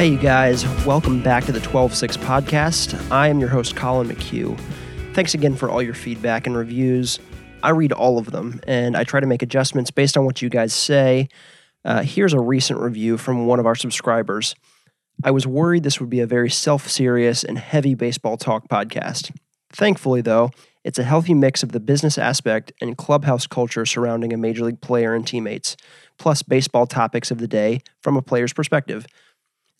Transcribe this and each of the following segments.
Hey, you guys, welcome back to the 12 6 podcast. I am your host, Colin McHugh. Thanks again for all your feedback and reviews. I read all of them and I try to make adjustments based on what you guys say. Uh, here's a recent review from one of our subscribers. I was worried this would be a very self serious and heavy baseball talk podcast. Thankfully, though, it's a healthy mix of the business aspect and clubhouse culture surrounding a major league player and teammates, plus baseball topics of the day from a player's perspective.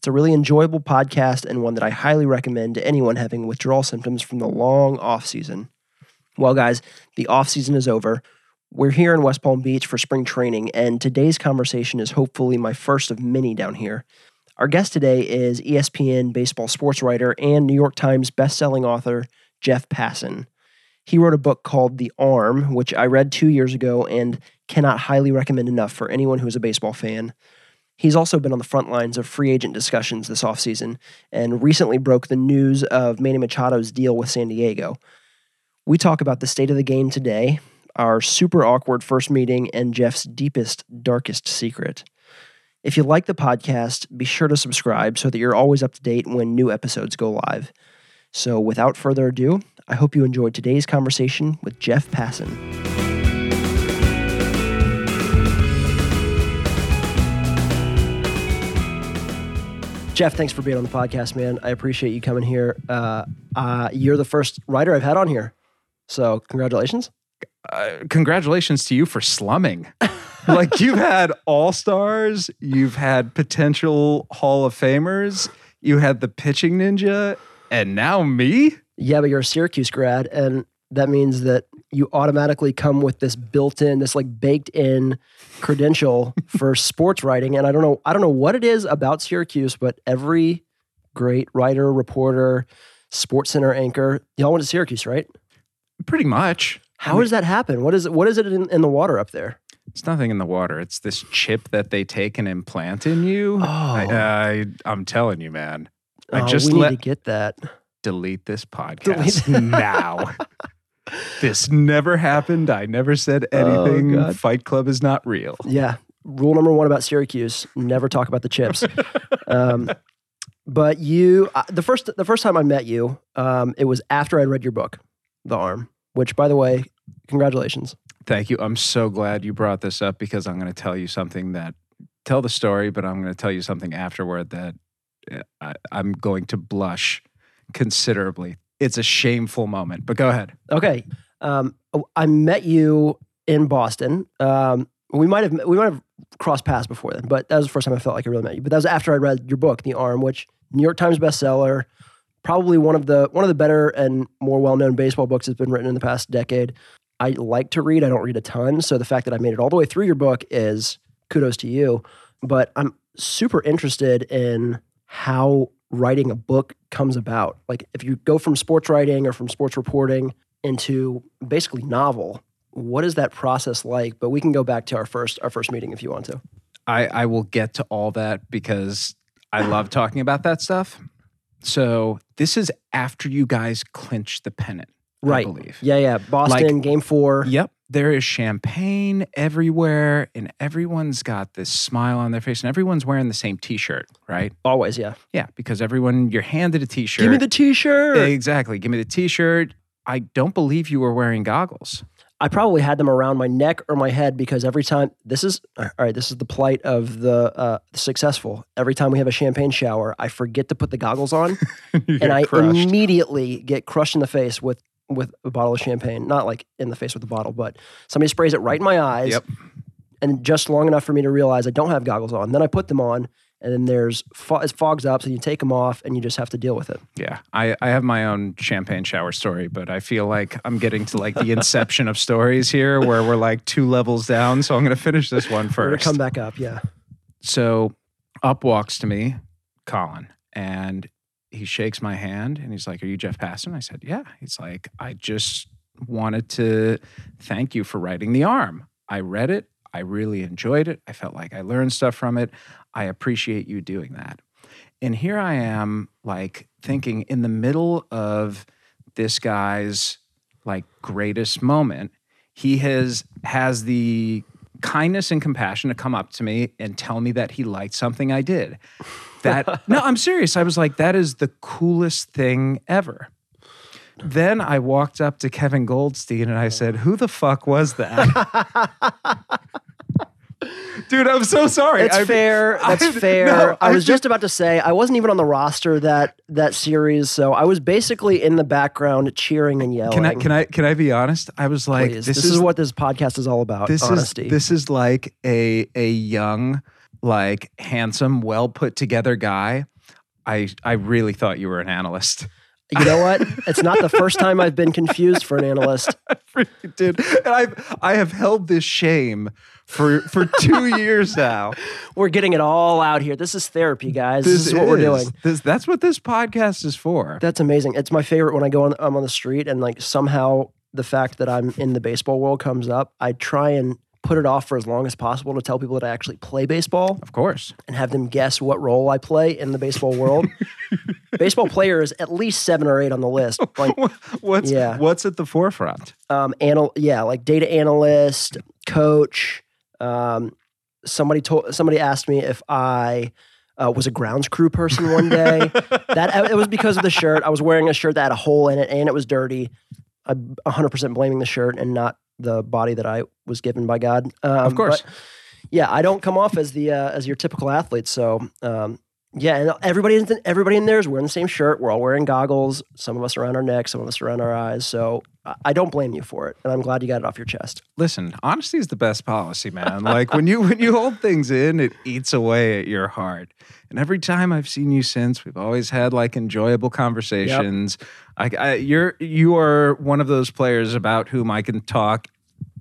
It's a really enjoyable podcast and one that I highly recommend to anyone having withdrawal symptoms from the long off season. Well, guys, the off season is over. We're here in West Palm Beach for spring training, and today's conversation is hopefully my first of many down here. Our guest today is ESPN baseball sports writer and New York Times bestselling author Jeff Passan. He wrote a book called The Arm, which I read two years ago and cannot highly recommend enough for anyone who is a baseball fan. He's also been on the front lines of free agent discussions this offseason and recently broke the news of Manny Machado's deal with San Diego. We talk about the state of the game today, our super awkward first meeting, and Jeff's deepest, darkest secret. If you like the podcast, be sure to subscribe so that you're always up to date when new episodes go live. So, without further ado, I hope you enjoyed today's conversation with Jeff Passan. Jeff, thanks for being on the podcast, man. I appreciate you coming here. Uh, uh, you're the first writer I've had on here. So, congratulations. uh, congratulations to you for slumming. like you've had all stars, you've had potential Hall of Famers, you had the pitching ninja, and now me. Yeah, but you're a Syracuse grad, and that means that you automatically come with this built-in, this like baked-in credential for sports writing. And I don't know, I don't know what it is about Syracuse, but every great writer, reporter, sports center anchor, y'all went to Syracuse, right? Pretty much. How does that happen? What is it? What is it in, in the water up there? It's nothing in the water. It's this chip that they take and implant in you. Oh. I, I, am telling you, man. I Oh, just we let need to get that. delete this podcast now. this never happened. I never said Oh, anything. God. Fight Club is not real. Yeah. Rule number one about Syracuse: never talk about the chips. um, but you, uh, the first the first time I met you, um, it was after I read your book, The Arm. Which, by the way, congratulations. Thank you. I'm so glad you brought this up because I'm going to tell you something that tell the story, but I'm going to tell you something afterward that uh, I, I'm going to blush considerably. It's a shameful moment, but go ahead. Okay, um, I met you in Boston. Um, we might have we might have crossed paths before then, but that was the first time I felt like I really met you. But that was after I read your book, The Arm, which New York Times bestseller, probably one of the one of the better and more well known baseball books that's been written in the past decade. I like to read. I don't read a ton, so the fact that I made it all the way through your book is kudos to you. But I'm super interested in how writing a book comes about. Like if you go from sports writing or from sports reporting into basically novel, what is that process like? But we can go back to our first our first meeting if you want to. I, I will get to all that because I love talking about that stuff. So this is after you guys clinch the pennant, Right. I believe. Yeah, yeah. Boston game four. Yep. There is champagne everywhere, and everyone's got this smile on their face, and everyone's wearing the same t shirt, right? Always, yeah. Yeah, because everyone, you're handed a t shirt. Give me the t-shirt. Exactly. Give me the t shirt. I don't believe you were wearing goggles. I probably had them around my neck or my head because every time this is all right, this is the plight of the uh, successful. Every time we have a champagne shower, I forget to put the goggles on, and I crushed. immediately get crushed in the face with with a bottle of champagne. Not like in the face with the bottle, but somebody sprays it right in my eyes, Yep. and just long enough for me to realize I don't have goggles on. Then I put them on, and then there's fo- it fogs up, so you take them off, and you just have to deal with it. Yeah, I, I have my own champagne shower story, but I feel like I'm getting to like the inception of stories here where we're like two levels down. So I'm going to finish this one first. Come back up, yeah. So up walks to me Colin and he shakes my hand and he's like, Are you Jeff Passan? I said, Yeah. He's like, I just wanted to thank you for writing The Arm. I read it. I really enjoyed it. I felt like I learned stuff from it. I appreciate you doing that. And here I am, like thinking in the middle of this guy's like greatest moment, he has has the kindness and compassion to come up to me and tell me that he liked something I did. That no, I'm serious. I was like, that is the coolest thing ever. Then I walked up to Kevin Goldstein and I said, Who the fuck was that? Dude, I'm so sorry. It's I- fair. That's I- fair. no, I I was just about to say I wasn't even on the roster that that series, so I was basically in the background cheering and yelling. Can I can I can I be honest? I was like, Please. this, This, is, is, what this podcast is all about. this honesty. is this is like a a young, like handsome, well put together guy. I I really thought you were an analyst. you know what? It's not the first time I've been confused for an analyst. did. And I've I have held this shame for for two years now. We're getting it all out here. This is therapy, guys. This, is what we're doing. This that's what this podcast is for. That's amazing. It's my favorite when I go on I'm on the street and like somehow the fact that I'm in the baseball world comes up. I try and put it off for as long as possible to tell people that I actually play baseball Of course. and have them guess what role I play in the baseball world. baseball player is at least seven or eight on the list. Like What's Yeah. what's at the forefront? um anal yeah, like data analyst, coach. Um somebody told somebody asked me if I uh, was a grounds crew person one day. that it was because of the shirt. I was wearing a shirt that had a hole in it and it was dirty. I'm 100% blaming the shirt and not the body that I was given by God. Um, Of course. but, yeah, I don't come off as the uh, as your typical athlete. So um, yeah, and everybody in everybody in there is wearing the same shirt. We're all wearing goggles. Some of us around our necks, some of us around our eyes. So I- don't blame you for it, and I'm glad you got it off your chest. Listen, honesty is the best policy, man. Like when you when you hold things in, it eats away at your heart. And every time I've seen you since, we've always had like enjoyable conversations. I, I, you're you are one of those players about whom I can talk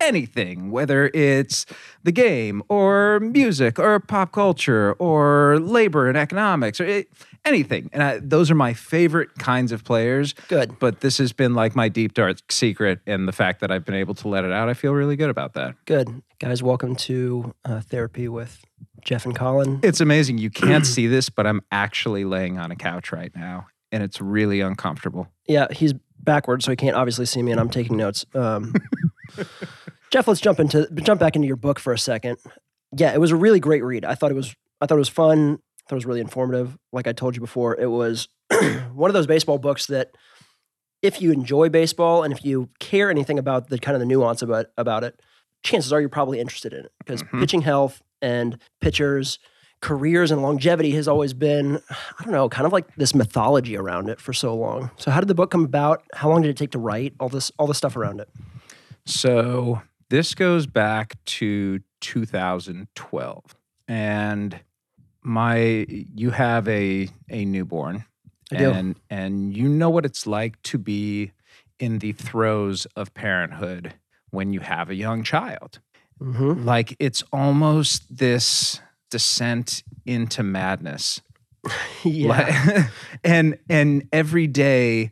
anything, whether it's the game or music or pop culture or labor and economics or it, anything. And I, those are my favorite kinds of players. Good. But this has been like my deep dark secret, and the fact that I've been able to let it out, I feel really good about that. Good guys, welcome to uh, therapy with Jeff and Colin. It's amazing. You can't see this, but I'm actually laying on a couch right now, and it's really uncomfortable. Yeah, he's backwards, so he can't obviously see me, and I'm taking notes. Um, Jeff, let's jump into jump back into your book for a second. Yeah, it was a really great read. I thought it was I thought it was fun. I thought it was really informative. Like I told you before, it was one of those baseball books that if you enjoy baseball and if you care anything about the kind of the nuance about about it, chances are you're probably interested in it because Mhm. pitching health and pitchers careers and longevity has always been i don't know kind of like this mythology around it for so long so how did the book come about how long did it take to write all this all the stuff around it So this goes back to 2012, and my you have a a newborn, and and you know what it's like to be in the throes of parenthood when you have a young child. mm-hmm. Like it's almost this descent into madness. yeah Like- and and every day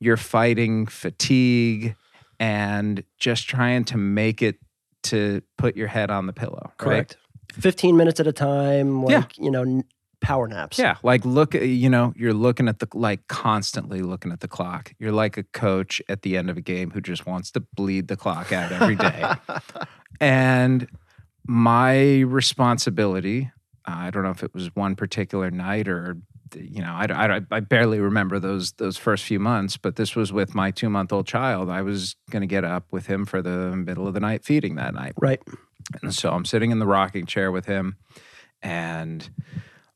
you're fighting fatigue and just trying to make it to put your head on the pillow. right? correct 15 minutes at a time like Yeah. you know power naps Yeah, like look uh, you know, you're looking at the like constantly looking at the clock. You're like a coach at the end of a game who just wants to bleed the clock out every day. and my responsibility, I don't know if it was one particular night or you know, I, I, I barely remember those those first few months, but this was with my two month old child. I was going to get up with him for the middle of the night feeding that night. right And so I'm sitting in the rocking chair with him, and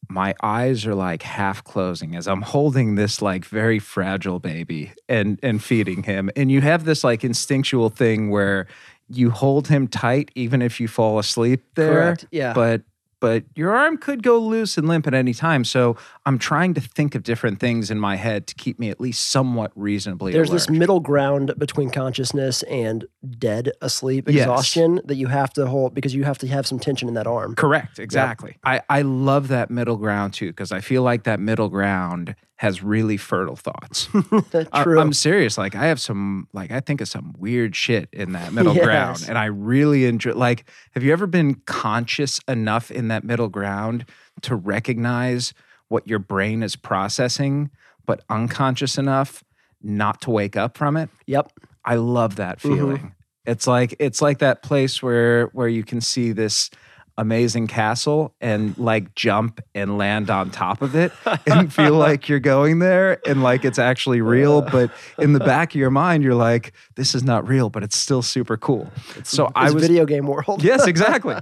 my eyes are like half closing as I'm holding this like very fragile baby and and feeding him. And you have this like instinctual thing where you hold him tight even if you fall asleep there. correct yeah But but your arm could go loose and limp at any time. So I'm trying to think of different things in my head to keep me at least somewhat reasonably there's alert. this middle ground between consciousness and dead asleep Yes. exhaustion that you have to hold because you have to have some tension in that arm Correct, exactly. I, I love that middle ground too, because I feel like that middle ground has really fertile thoughts. I- true I'm serious. Like I have some, like I think of some weird shit in that middle Yes. ground, and I really enjoy. Like, have you ever been conscious enough in that middle ground to recognize what your brain is processing, but unconscious enough not to wake up from it? yep I love that Mhm. feeling. It's like it's like that place where where you can see this amazing castle and like jump and land on top of it and feel like you're going there and like it's actually real. But in the back of your mind, you're like, this is not real, but it's still super cool. So I was video game world. yes, exactly.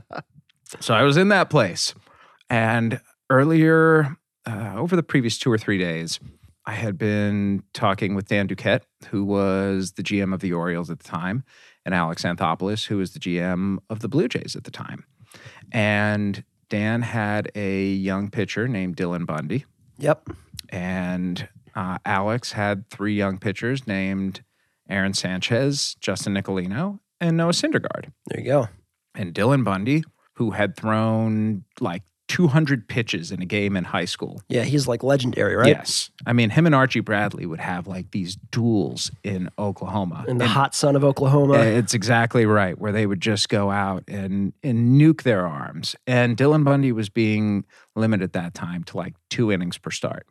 So I was in that place. And earlier, uh, over the previous two or three days, I had been talking with Dan Duquette, who was the GM of the Orioles at the time, and Alex Anthopoulos, who was the GM of the Blue Jays at the time. And Dan had a young pitcher named Dylan Bundy, Yep. and uh, Alex had three young pitchers named Aaron Sanchez, Justin Nicolino, and Noah Syndergaard There you go. and Dylan Bundy, who had thrown like 200 pitches in a game in high school. Yeah, he's like legendary, right? Yes. I mean, him and Archie Bradley would have like these duels in Oklahoma. In the And, hot sun of Oklahoma. uh, It's exactly right, where they would just go out and, and nuke their arms. And Dylan Bundy was being limited that time to like two innings per start.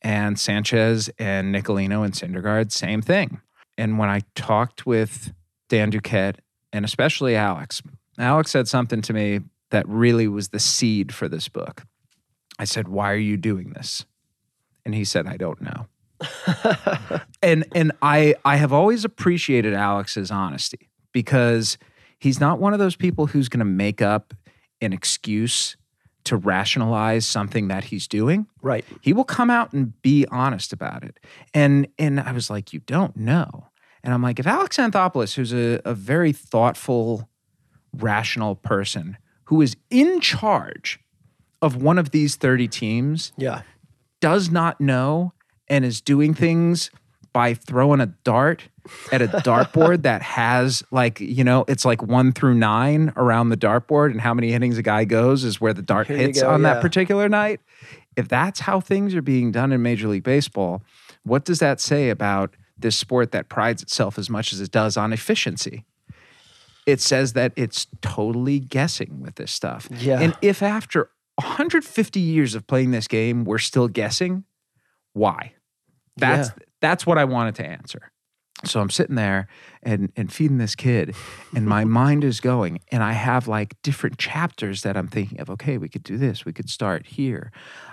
And Sanchez and Nicolino and Syndergaard, same thing. And when I talked with Dan Duquette and especially Alex, Alex said something to me that really was the seed for this book. I said, Why are you doing this? And he said, I don't know. and and I I have always appreciated Alex's honesty because he's not one of those people who's going to make up an excuse to rationalize something that he's doing. right. He will come out and be honest about it. And and I was like, you don't know. And I'm like, if Alex Anthopoulos, who's a, a very thoughtful, rational person who is in charge of one of these 30 teams, Yeah. does not know and is doing things by throwing a dart at a dartboard that has like you know it's like one through nine around the dartboard and how many innings a guy goes is where the dart Here hits go, on yeah. that particular night if that's how things are being done in major league baseball what does that say about this sport that prides itself as much as it does on efficiency it says that it's totally guessing with this stuff Yeah. and if after 150 years of playing this game, we're still guessing, why? That's that's what I wanted to answer. So I'm sitting there and and feeding this kid, and my mind is going, and I have like different chapters that I'm thinking of. Okay, we could do this. We could start here.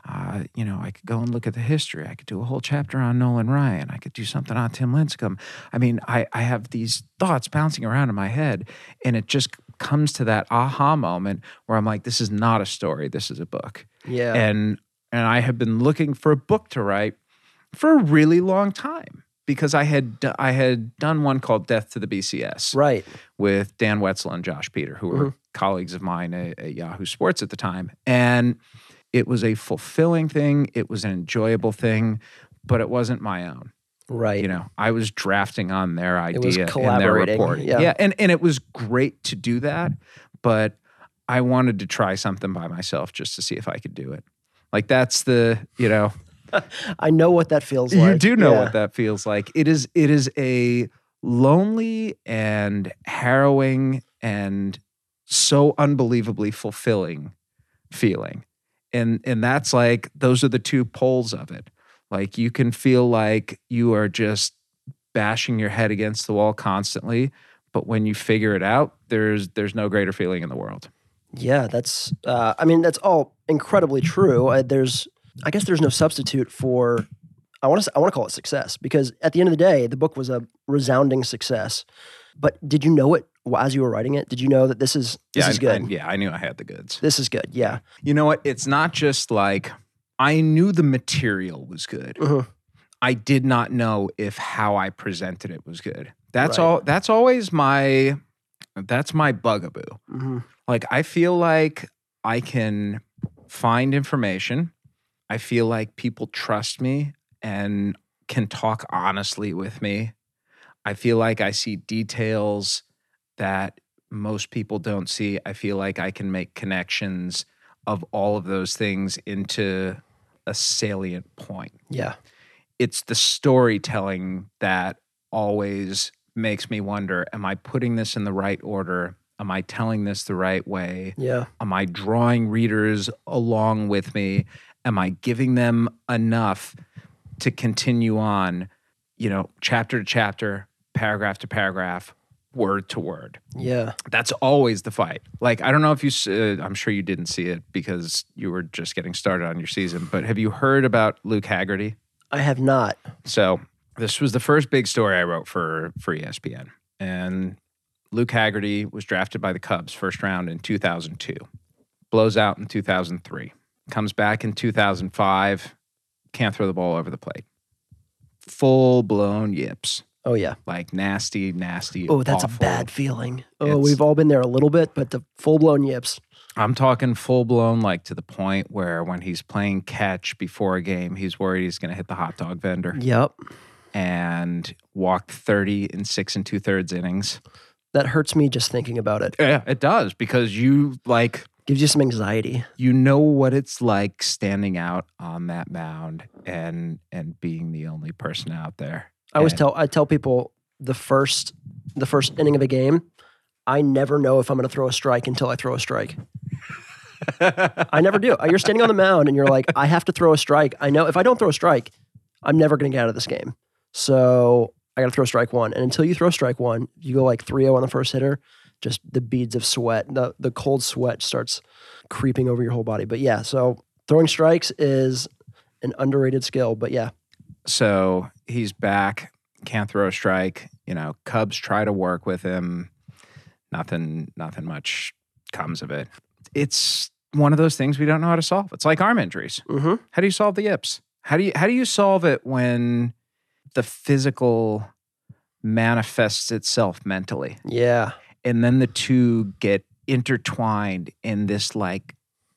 Uh, you know, I could go and look at the history. I could do a whole chapter on Nolan Ryan. I could do something on Tim Lincecum. I mean, I I have these thoughts bouncing around in my head, and it just comes to that aha moment where I'm like, this is not a story. This is a book Yeah. and and I have been looking for a book to write for a really long time because I had I had done one called Death to the BCS right. with Dan Wetzel and Josh Peter, who were colleagues of mine at, at Yahoo Sports at the time, and it was a fulfilling thing. It was an enjoyable thing, but it wasn't my own. Right. You know, I was drafting on their idea and their report. yeah. yeah, and and it was great to do that, but I wanted to try something by myself just to see if I could do it. Like that's the you know I know what that feels like. you do know Yeah. what that feels like. It is it is a lonely and harrowing and so unbelievably fulfilling feeling. And and that's like those are the two poles of it. Like you can feel like you are just bashing your head against the wall constantly, but when you figure it out, there's there's no greater feeling in the world. Yeah, that's. Uh, I mean, that's all incredibly true. Uh, there's, I guess, there's no substitute for. I want to. I want to call it success because at the end of the day, the book was a resounding success. But did you know it as you were writing it? Did you know that this is this yeah, is good? I- yeah, I knew I had the goods. This is good. Yeah. You know what? It's not just like I knew the material was good. Mhm. I did not know if how I presented it was good. That's Right. all that's always my that's my bugaboo. hmm Like I feel like I can find information. I feel like people trust me and can talk honestly with me. I feel like I see details that most people don't see. I feel like I can make connections of all of those things into a salient point Yeah. it's the storytelling that always makes me wonder am I putting this in the right order? Am I telling this the right way? Yeah. Am I drawing readers along with me? Am I giving them enough to continue on, you know, chapter to chapter, paragraph to paragraph, word to word. Yeah. That's always the fight. Like I don't know if you, uh, I'm sure you didn't see it because you were just getting started on your season. But have you heard about Luke Hagerty? I have not. So this was the first big story I wrote for for ESPN, and Luke Hagerty was drafted by the Cubs first round in 2002, blows out in 2003, comes back in 2005, can't throw the ball over the plate, full blown yips, Oh yeah. like nasty, nasty. Oh, that's awful. a bad feeling. Oh, It's- we've all been there a little bit, but the full blown yips. I'm talking full blown, like to the point where when he's playing catch before a game, he's worried he's going to hit the hot dog vendor Yep. and walked 30 and six and two thirds innings. That hurts me just thinking about it. Yeah, it does because you like Gives you some anxiety. you know what it's like standing out on that mound and and being the only person out there. I always And- tell I tell people the first the first inning of a game, I never know if I'm going to throw a strike until I throw a strike. I never do. You're standing on the mound and you're like, I have to throw a strike. I know if I don't throw a strike, I'm never going to get out of this game. So I got to throw strike one. And until you throw strike one, you go like 3 0 on the first hitter, just the beads of sweat, the, the cold sweat starts creeping over your whole body. But yeah, so throwing strikes is an underrated skill. But yeah, So he's back, can't throw a strike. You know, Cubs try to work with him. Nothing, nothing much comes of it. It's one of those things we don't know how to solve. It's like arm injuries. mm-hmm. How do you solve the yips? How do you how do you solve it when the physical manifests itself mentally? yeah. And then the two get intertwined in this like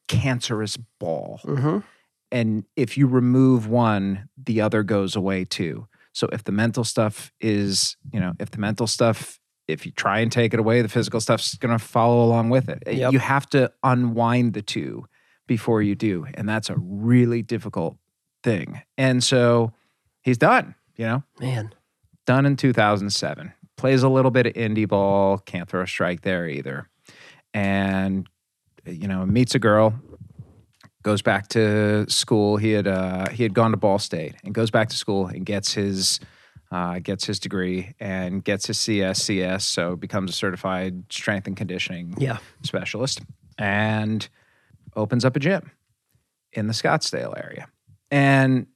cancerous ball. Mm-hmm. And if you remove one, the other goes away too. So if the mental stuff is, you know, if the mental stuff, if you try and take it away, the physical stuff's going to follow along with it. Yep. You have to unwind the two before you do. And that's a really difficult thing. And so he's done, you know, Man. done in 2007. Plays a little bit of indie ball, can't throw a strike there either. And, you know, meets a girl, goes back to school. He had uh, he had gone to Ball State and goes back to school and gets his uh, gets his degree and gets his CSCS, so becomes a certified strength and conditioning Yeah. specialist and opens up a gym in the Scottsdale area. And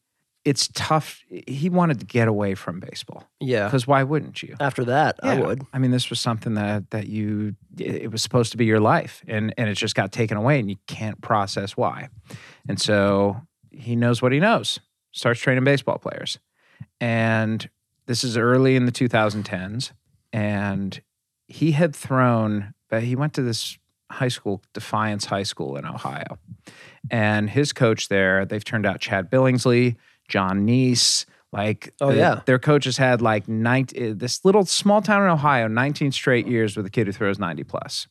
it's tough. He wanted to get away from baseball Yeah. because why wouldn't you? After that, I would. I mean, this was something that that you it it was supposed to be your life, and and it just got taken away, and you can't process why. And so he knows what he knows. Starts training baseball players, and this is early in the 2010s, and he had thrown. But he went to this high school, Defiance High School in Ohio, and his coach there. They've turned out Chad Billingsley, Jon Niese. Like, Oh, the- yeah. their coaches had like 90, eh, this little small town in Ohio, 19 straight years with a kid who throws 90 plus.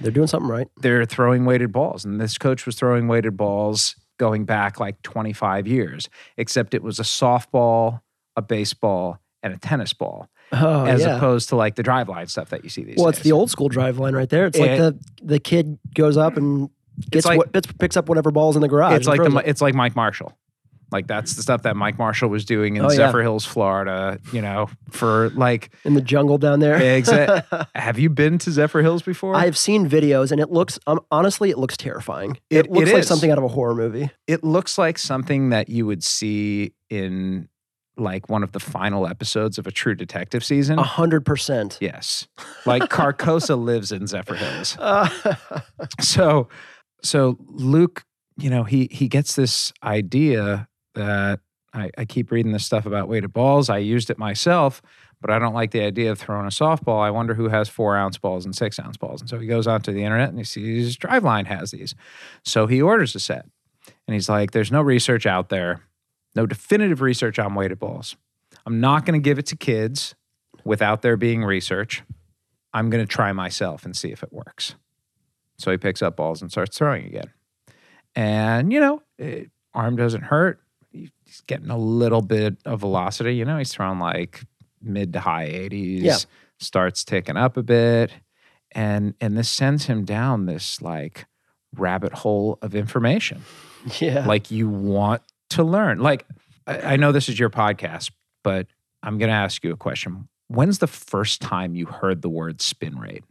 They're doing something right. They're throwing weighted balls, and this coach was throwing weighted balls going back like 25 years, except it was a softball, a baseball, and a tennis ball, Oh, as yeah. opposed to like the Driveline stuff that you see these well, days. it's the old school drive line right there. It's like the the kid goes up and gets like- what picks, up whatever balls in the garage. it's like the Mi- it's like Mike Marshall. Like that's the stuff that Mike Marshall was doing in Oh, yeah. Zephyrhills, Florida. You know, for like, in the jungle down there. Exa- have you been to Zephyrhills before? I've seen videos and it looks um, honestly it looks terrifying. It- It, looks it like is. something out of a horror movie. it looks like something that you would see in like one of the final episodes of a True Detective season. A hundred percent. Yes, like Carcosa lives in Zephyrhills. Uh, So, so Luke, you know, he he gets this idea that I, I keep reading this stuff about weighted balls. I used it myself, but I don't like the idea of throwing a softball. I wonder who has four ounce balls and six ounce balls. And so he goes onto the internet and he sees Driveline has these. So he orders a set, and he's like, "There's no research out there, no definitive research on weighted balls. I'm not going to give it to kids without there being research. I'm going to try myself and see if it works." So he picks up balls and starts throwing again. And, you know, it, arm doesn't hurt. He's getting a little bit of velocity. You know, he's throwing like mid to high 80s, Yeah. starts ticking up a bit. And, and this sends him down this like rabbit hole of information. yeah. Like you want to learn. Like, I, I know this is your podcast, but I'm going to ask you a question. when's the first time you heard the word spin rate?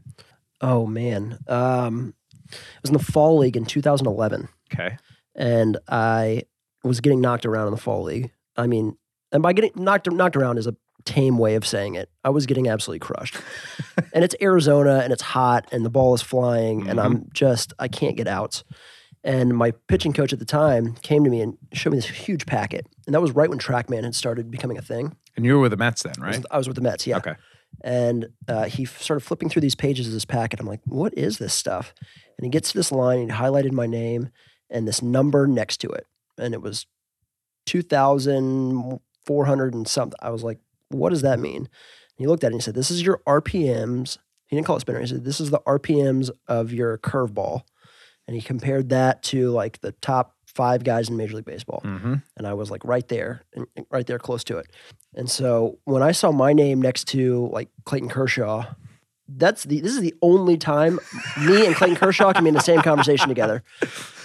Oh man, um, it was in the fall league in 2011, Okay. and I was getting knocked around in the fall league. I mean, and by getting knocked knocked around is a tame way of saying it. I was getting absolutely crushed, and it's Arizona, and it's hot, and the ball is flying, and I'm just I can't get outs. And my pitching coach at the time came to me and showed me this huge packet, and that was right when TrackMan had started becoming a thing. And you were with the Mets then, I was- right? I was with the Mets, yeah. Okay. And uh, he f- started flipping through these pages of this packet. I'm like, what is this stuff? And he gets to this line and he highlighted my name and this number next to it. And it was 2,400 and something. I was like, what does that mean? And he looked at it and he said, this is your RPMs. He didn't call it spin rate. He said, this is the RPMs of your curveball. And he compared that to like the top five guys in Major League Baseball Mm-hmm. and I was like right there, and right there, close to it. And so when I saw my name next to like Clayton Kershaw, that's the this is the only time me and Clayton Kershaw can be in the same conversation together.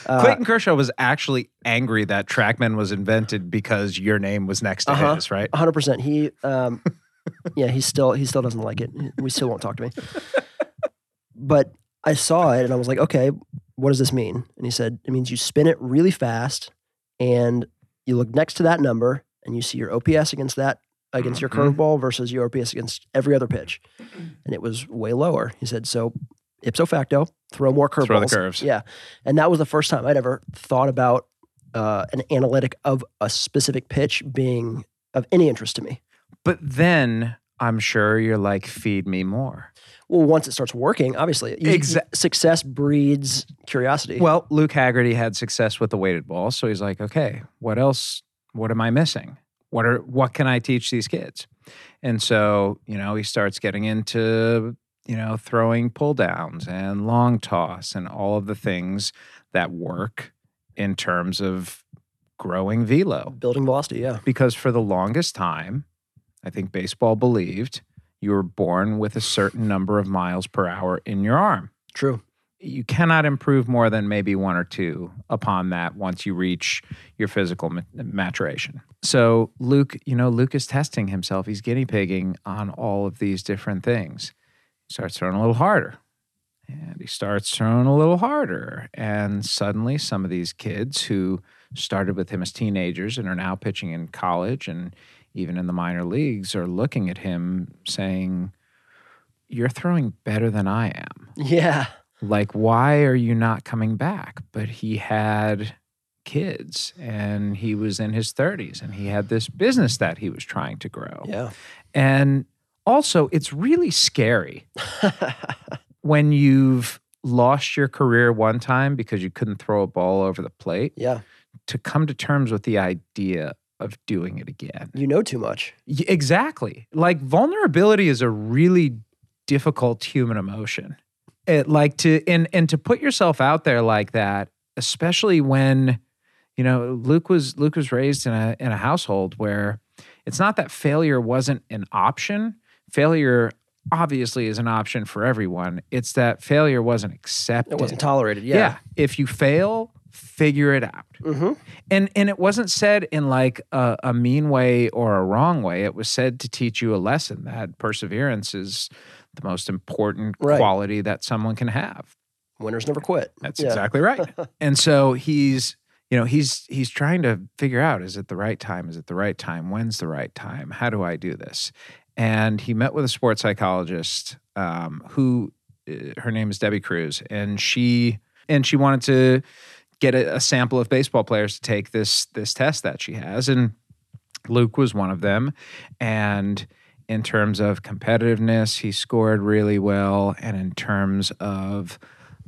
Uh, Clayton Kershaw was actually angry that TrackMan was invented because your name was next to Uh-huh. his, right? 100. percent He, um, yeah, he still he still doesn't like it. We still won't talk to me. But I saw it and I was like, okay, what does this mean? And he said, it means you spin it really fast, and you look next to that number, and you see your OPS against that against your Mhm. curveball versus your OPS against every other pitch, and it was way lower. He said, so ipso facto, throw more curveballs. Throw the curves. Yeah, and that was the first time I'd ever thought about uh, an analytic of a specific pitch being of any interest to me. But then I'm sure you're like, feed me more. Well, once it starts working, obviously, you- Exa- success breeds curiosity. Well, Luke Hagerty had success with the weighted ball, so he's like, okay, what else? What am I missing? What are what can I teach these kids? And so, you know, he starts getting into, you know, throwing pull downs and long toss and all of the things that work in terms of growing velo. building velocity, yeah, Because for the longest time, I think baseball believed you were born with a certain number of miles per hour in your arm true. You cannot improve more than maybe one or two upon that once you reach your physical maturation. So Luke, you know, Luke is testing himself. He's guinea pigging on all of these different things. He starts throwing a little harder. And he starts throwing a little harder. And suddenly some of these kids who started with him as teenagers and are now pitching in college and even in the minor leagues are looking at him saying, You're throwing better than I am Yeah, like why are you not coming back but he had kids and he was in his 30s and he had this business that he was trying to grow yeah, and also it's really scary when you've lost your career one time because you couldn't throw a ball over the plate yeah. to come to terms with the idea of doing it again You know too much. Exactly. Like vulnerability is a really difficult human emotion. It like to and and to put yourself out there like that, especially when you know Luke was Luke was raised in a in a household where it's not that failure wasn't an option. Failure obviously is an option for everyone. It's that failure wasn't accepted. It wasn't tolerated. yeah. Yeah. If you fail, figure it out Mm-hmm. and and it wasn't said in like a, a mean way or a wrong way it was said to teach you a lesson that perseverance is the most important Right. quality that someone can have. Winners never quit. that's Yeah. exactly right. And so he's you know he's he's trying to figure out is it the right time? Is it the right time? When's the right time? How do i do this? And he met with a sports psychologist um, who uh, her name is debbie cruz and she and she wanted to get a, a sample of baseball players to take this this test that she has. And luke was one of them. And in terms of competitiveness he scored really well and in terms of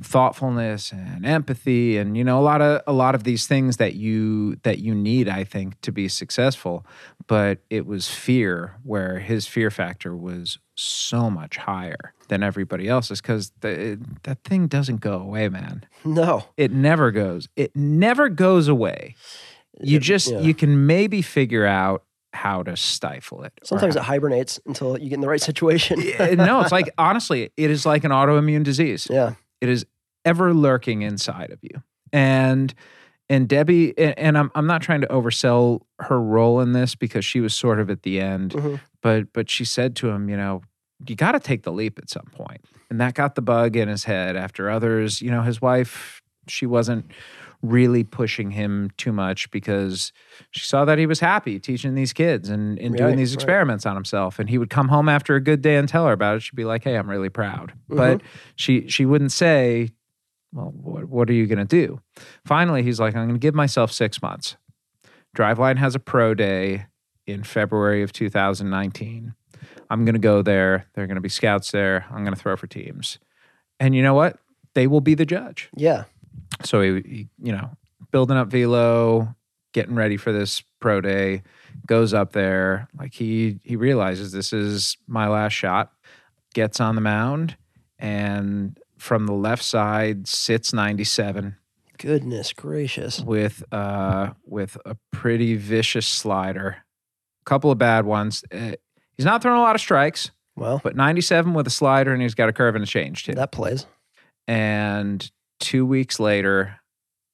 thoughtfulness and empathy and you know a lot of a lot of these things that you that you need i think to be successful but it was fear where his fear factor was so much higher than everybody else's because that thing doesn't go away man No. it never goes it never goes away you just yeah. you can maybe figure out how to stifle it Sometimes it hibernates until you get in the right situation. No it's like honestly it is like an autoimmune disease yeah. it is ever lurking inside of you. And and Debbie and, I'm I'm not trying to oversell her role in this because she was sort of at the end, Mhm. but but she said to him, you know, you got to take the leap at some point. And that got the bug in his head after others, you know, his wife, she wasn't really pushing him too much because she saw that he was happy teaching these kids and, and doing Right, these right. experiments on himself. And he would come home after a good day and tell her about it. She'd be like, Hey, I'm really proud. Mm-hmm. But she she wouldn't say, Well, what, what are you gonna do? Finally, he's like, I'm gonna give myself six months. Driveline has a pro day in February of 2019. I'm going to go there. There are going to be scouts there. I'm going to throw for teams. And you know what? They will be the judge. Yeah. So he, he, you know, building up velo, getting ready for this pro day, goes up there. Like he he realizes this is my last shot. Gets on the mound and from the left side sits 97 Goodness gracious. with uh with a pretty vicious slider. A couple of bad ones. Uh, he's not throwing a lot of strikes, Well, but 97 with a slider and he's got a curve and a change too. that plays. And 2 weeks later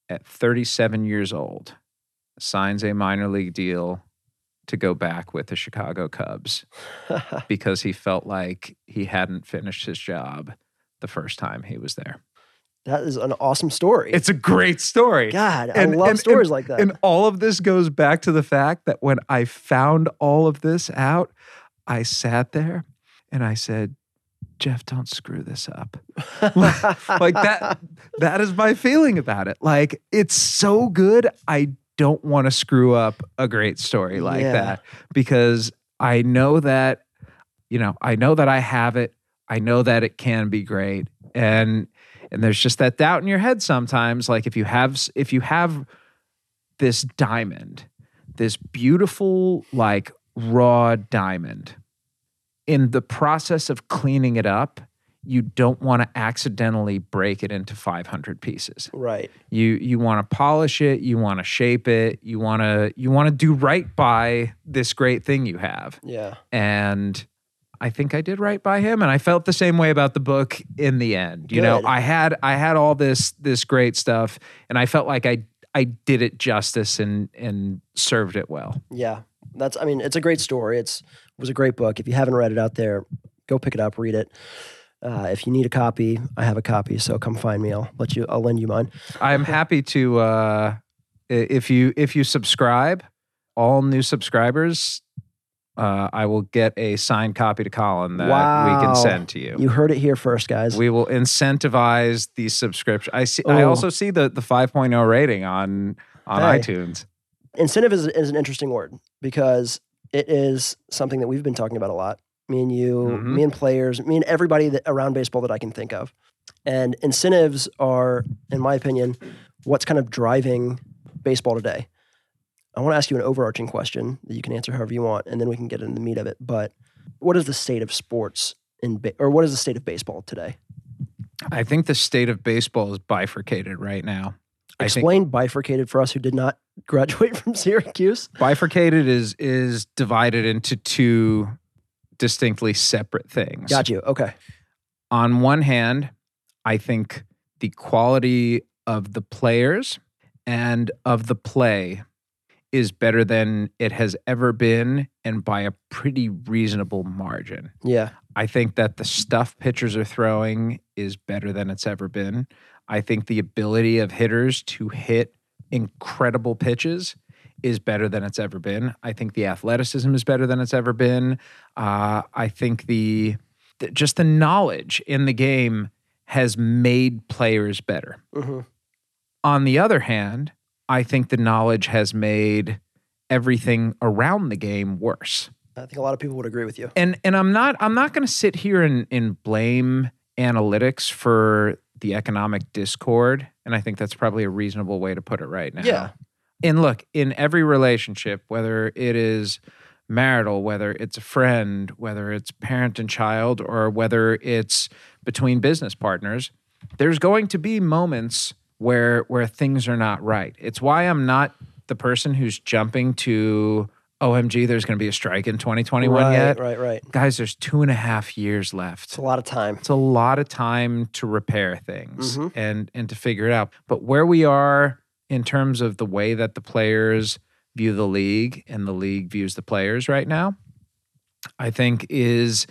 at 37 years old signs a minor league deal to go back with the Chicago Cubs because he felt like he hadn't finished his job the first time he was there. that is an awesome story. It's a great story. God, and- I love and- stories like that. And all of this goes back to the fact that when I found all of this out, I sat there and I said, Jeff, don't screw this up. like that that is my feeling about it. Like it's so good, I don't want to screw up a great story like Yeah. that because I know that you know, I know that I have it. I know that it can be great. And and there's just that doubt in your head sometimes like if you have if you have this diamond, this beautiful like raw diamond in the process of cleaning it up, you don't want to accidentally break it into 500 pieces. right. You you want to polish it, you want to shape it, you want to you want to do right by this great thing you have. Yeah. And I think I did right by him and I felt the same way about the book in the end. You know, I had I had all this this great stuff and I felt like I I did it justice and and served it well. Yeah. That's I mean, it's a great story. It's it was a great book. If you haven't read it out there, go pick it up, read it. Uh, if you need a copy, I have a copy, so come find me. I'll let you I'll lend you mine. I'm happy to uh if you if you subscribe, all new subscribers, uh, I will get a signed copy to Colin that we can send to you. You heard it here first, guys. We will incentivize the subscription. I see. I Oh. also see the the 5.0 rating on on Hey. iTunes. Incentive is, is an interesting word because it is something that we've been talking about a lot. Me and you, Mhm. me and players, me and everybody that, around baseball that I can think of. And incentives are, in my opinion, what's kind of driving baseball today. I want to ask you an overarching question that you can answer however you want, and then we can get into the meat of it. But what is the state of sports in, ba- or what is the state of baseball today? I think the state of baseball is bifurcated right now. I think Explain bifurcated for us who did not graduate from Syracuse. bifurcated is is divided into two distinctly separate things. Got you. Okay. on one hand, I think the quality of the players and of the play is better than it has ever been and by a pretty reasonable margin. Yeah. I think that the stuff pitchers are throwing is better than it's ever been. I think the ability of hitters to hit incredible pitches is better than it's ever been. I think the athleticism is better than it's ever been. Uh, I think the, the just the knowledge in the game has made players better. hmm On the other hand, I think the knowledge has made everything around the game worse I think a lot of people would agree with you. and and I'm not I'm not going to sit here and, and blame analytics for the economic discord, and I think that's probably a reasonable way to put it right now. Yeah. And look, in every relationship, whether it is marital, whether it's a friend, whether it's parent and child, or whether it's between business partners, there's going to be moments where where things are not right. It's why I'm not the person who's jumping to OMG, there's going to be a strike in 2021 right, yet right, right. guys, there's two and a half years left. It's a lot of time. It's a lot of time to repair things Mhm. and and to figure it out. But where we are in terms of the way that the players view the league and the league views the players right now, I think is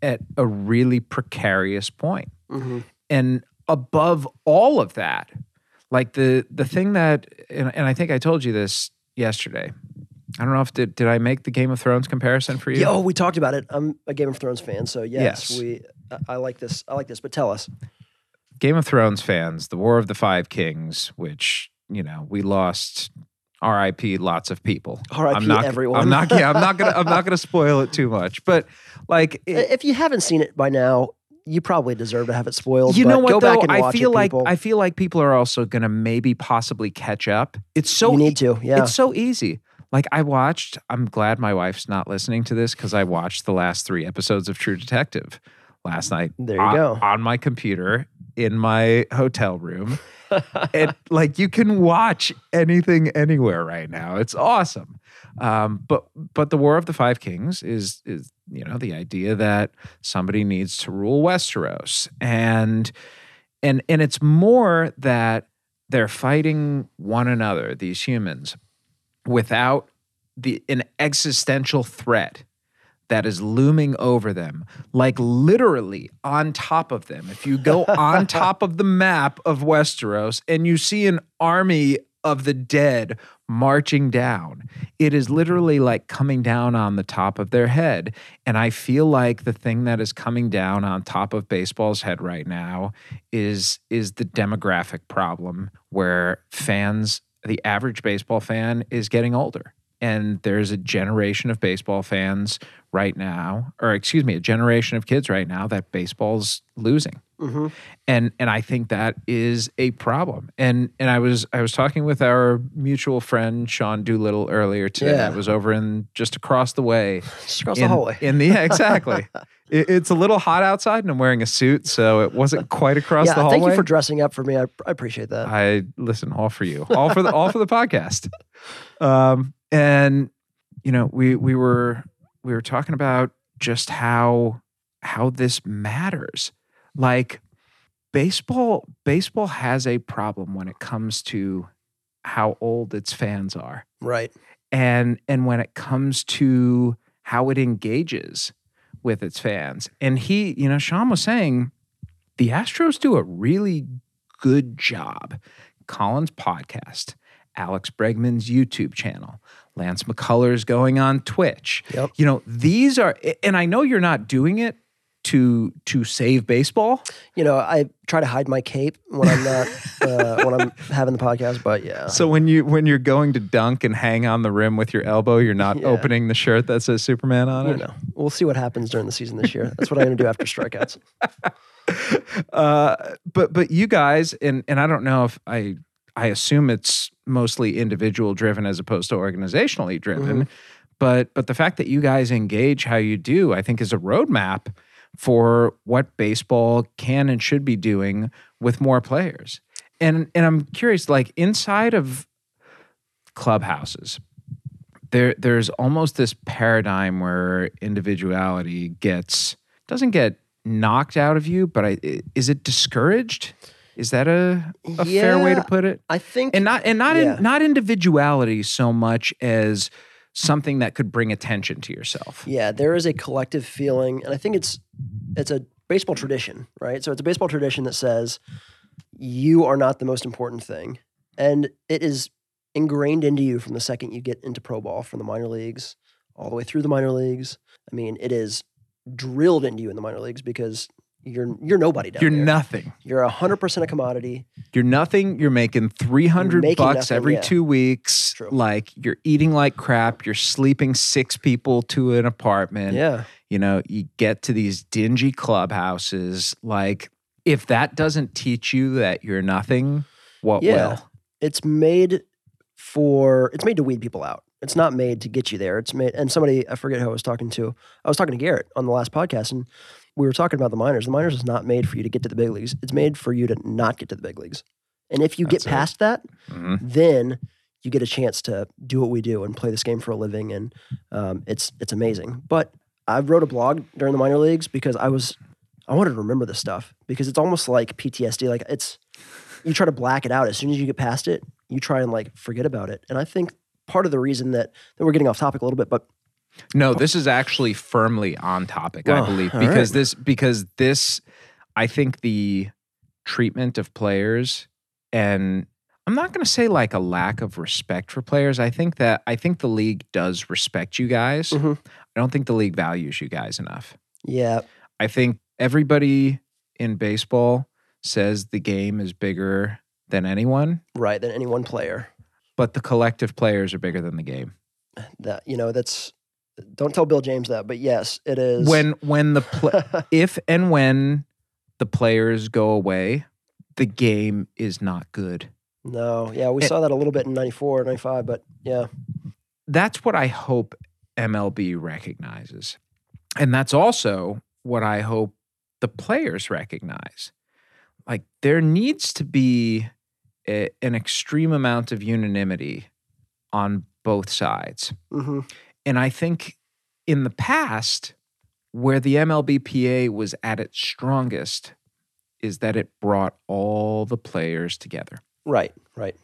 at a really precarious point. Mhm. And above all of that, like the the thing that and, and I think I told you this yesterday. I don't know if did did I make the Game of Thrones comparison for you? Yeah, oh, we talked about it. I'm a Game of Thrones fan, so yes, Yes. we. I- I like this. I like this. But tell us. Game of Thrones fans, the War of the Five Kings, which you know we lost. R.I.P. Lots of people. R.I.P. I'm not, everyone. I'm not. Yeah, I'm not gonna. I'm not gonna spoil it too much. But like, it- if you haven't seen it by now, you probably deserve to have it spoiled. you know what Go though? back and I feel it, like people. I feel like people are also gonna maybe possibly catch up. It's so you need to. Yeah. It's so easy. Like I watched, I'm glad my wife's not listening to this because I watched the last three episodes of True Detective last night. There you on, go. On my computer in my hotel room. and like you can watch anything anywhere right now. It's awesome. Um, but but the War of the Five Kings is is you know the idea that somebody needs to rule Westeros and and and it's more that they're fighting one another these humans without the an existential threat that is looming over them like literally on top of them. If you go on top of the map of Westeros and you see an army of the dead marching down it is literally like coming down on the top of their head. And i feel like the thing that is coming down on top of baseball's head right now is is the demographic problem where fans the average baseball fan is getting older and there's a generation of baseball fans right now or excuse me a generation of kids right now that baseball's losing Mhm. and and I think that is a problem. And and I was I was talking with our mutual friend Sean Doolittle earlier today. Yeah. I was over in just across the way Just across in, the hallway. in the yeah, exactly. It- it's a little hot outside, and I'm wearing a suit, so it wasn't quite across yeah. the hallway. Thank you for dressing up for me. I, I appreciate that. I listen all for you, all for the all for the podcast. Um, and you know, we we were we were talking about just how how this matters. Like baseball, baseball has a problem when it comes to how old its fans are right. and and when it comes to how it engages with its fans and he you know sean was saying the astros do a really good job Collin's podcast alex bregman's youtube channel lance mccullers going on twitch Yep. you know these are and i know you're not doing it to to save baseball You know, I try to hide my cape when I'm not uh, when I'm having the podcast, but yeah. so when you when you're going to dunk and hang on the rim with your elbow you're not Yeah. opening the shirt that says superman on it. you know, we'll see what happens during the season this year. That's what I'm going to do after strikeouts. uh, but but you guys and and I don't know if I I assume it's mostly individual driven as opposed to organizationally driven, mm-hmm. but but the fact that you guys engage how you do, I think, is a roadmap for what baseball can and should be doing with more players. And and I'm curious, like inside of clubhouses, there there's almost this paradigm where individuality gets doesn't get knocked out of you, but I, is it discouraged? Is that a, a fair way to put it? I think And not and not Yeah. in, not individuality so much as something that could bring attention to yourself. Yeah, there is a collective feeling, and I think it's it's a baseball tradition, right? So it's a baseball tradition that says you are not the most important thing, and it is ingrained into you from the second you get into pro ball, from the minor leagues all the way through the minor leagues. I mean, it is drilled into you in the minor leagues because you're you're nobody down You're there. nothing. You're a hundred percent a commodity. You're nothing. You're making 300 bucks nothing, every yeah. two weeks. True. Like you're eating like crap. You're sleeping six people to an apartment. yeah, You know, you get to these dingy clubhouses. Like, if that doesn't teach you that you're nothing, what Yeah. will? it's made for it's made to weed people out. It's not made to get you there. It's made and somebody I forget who I was talking to. I was talking to Gerrit on the last podcast and we were talking about the minors. The minors is not made for you to get to the big leagues. It's made for you to not get to the big leagues. And if you That's get it. past that, Mhm. then you get a chance to do what we do and play this game for a living and um, it's it's amazing. But I wrote a blog during the minor leagues because I was I wanted to remember this stuff because it's almost like PTSD. Like it's you try to black it out as soon as you get past it. you try and like forget about it. And I think part of the reason that, that we're getting off topic a little bit, but No, this is actually firmly on topic, Well, I believe, because right. this because this I think the treatment of players and I'm not going to say like a lack of respect for players. I think that I think the league does respect you guys. Mhm. I don't think the league values you guys enough. yeah, I think everybody in baseball says the game is bigger than anyone, right. Than any one player. but the collective players are bigger than the game. That you know, that's don't tell Bill James that, but yes, it is. When when the pl- if and when the players go away, the game is not good. no, yeah, we It- saw that a little bit in 94, 95, but yeah, That's what I hope MLB recognizes. And that's also what I hope the players recognize. Like there needs to be a, an extreme amount of unanimity on both sides. hmm And I think in the past, where the MLBPA was at its strongest, is that it brought all the players together. right, right.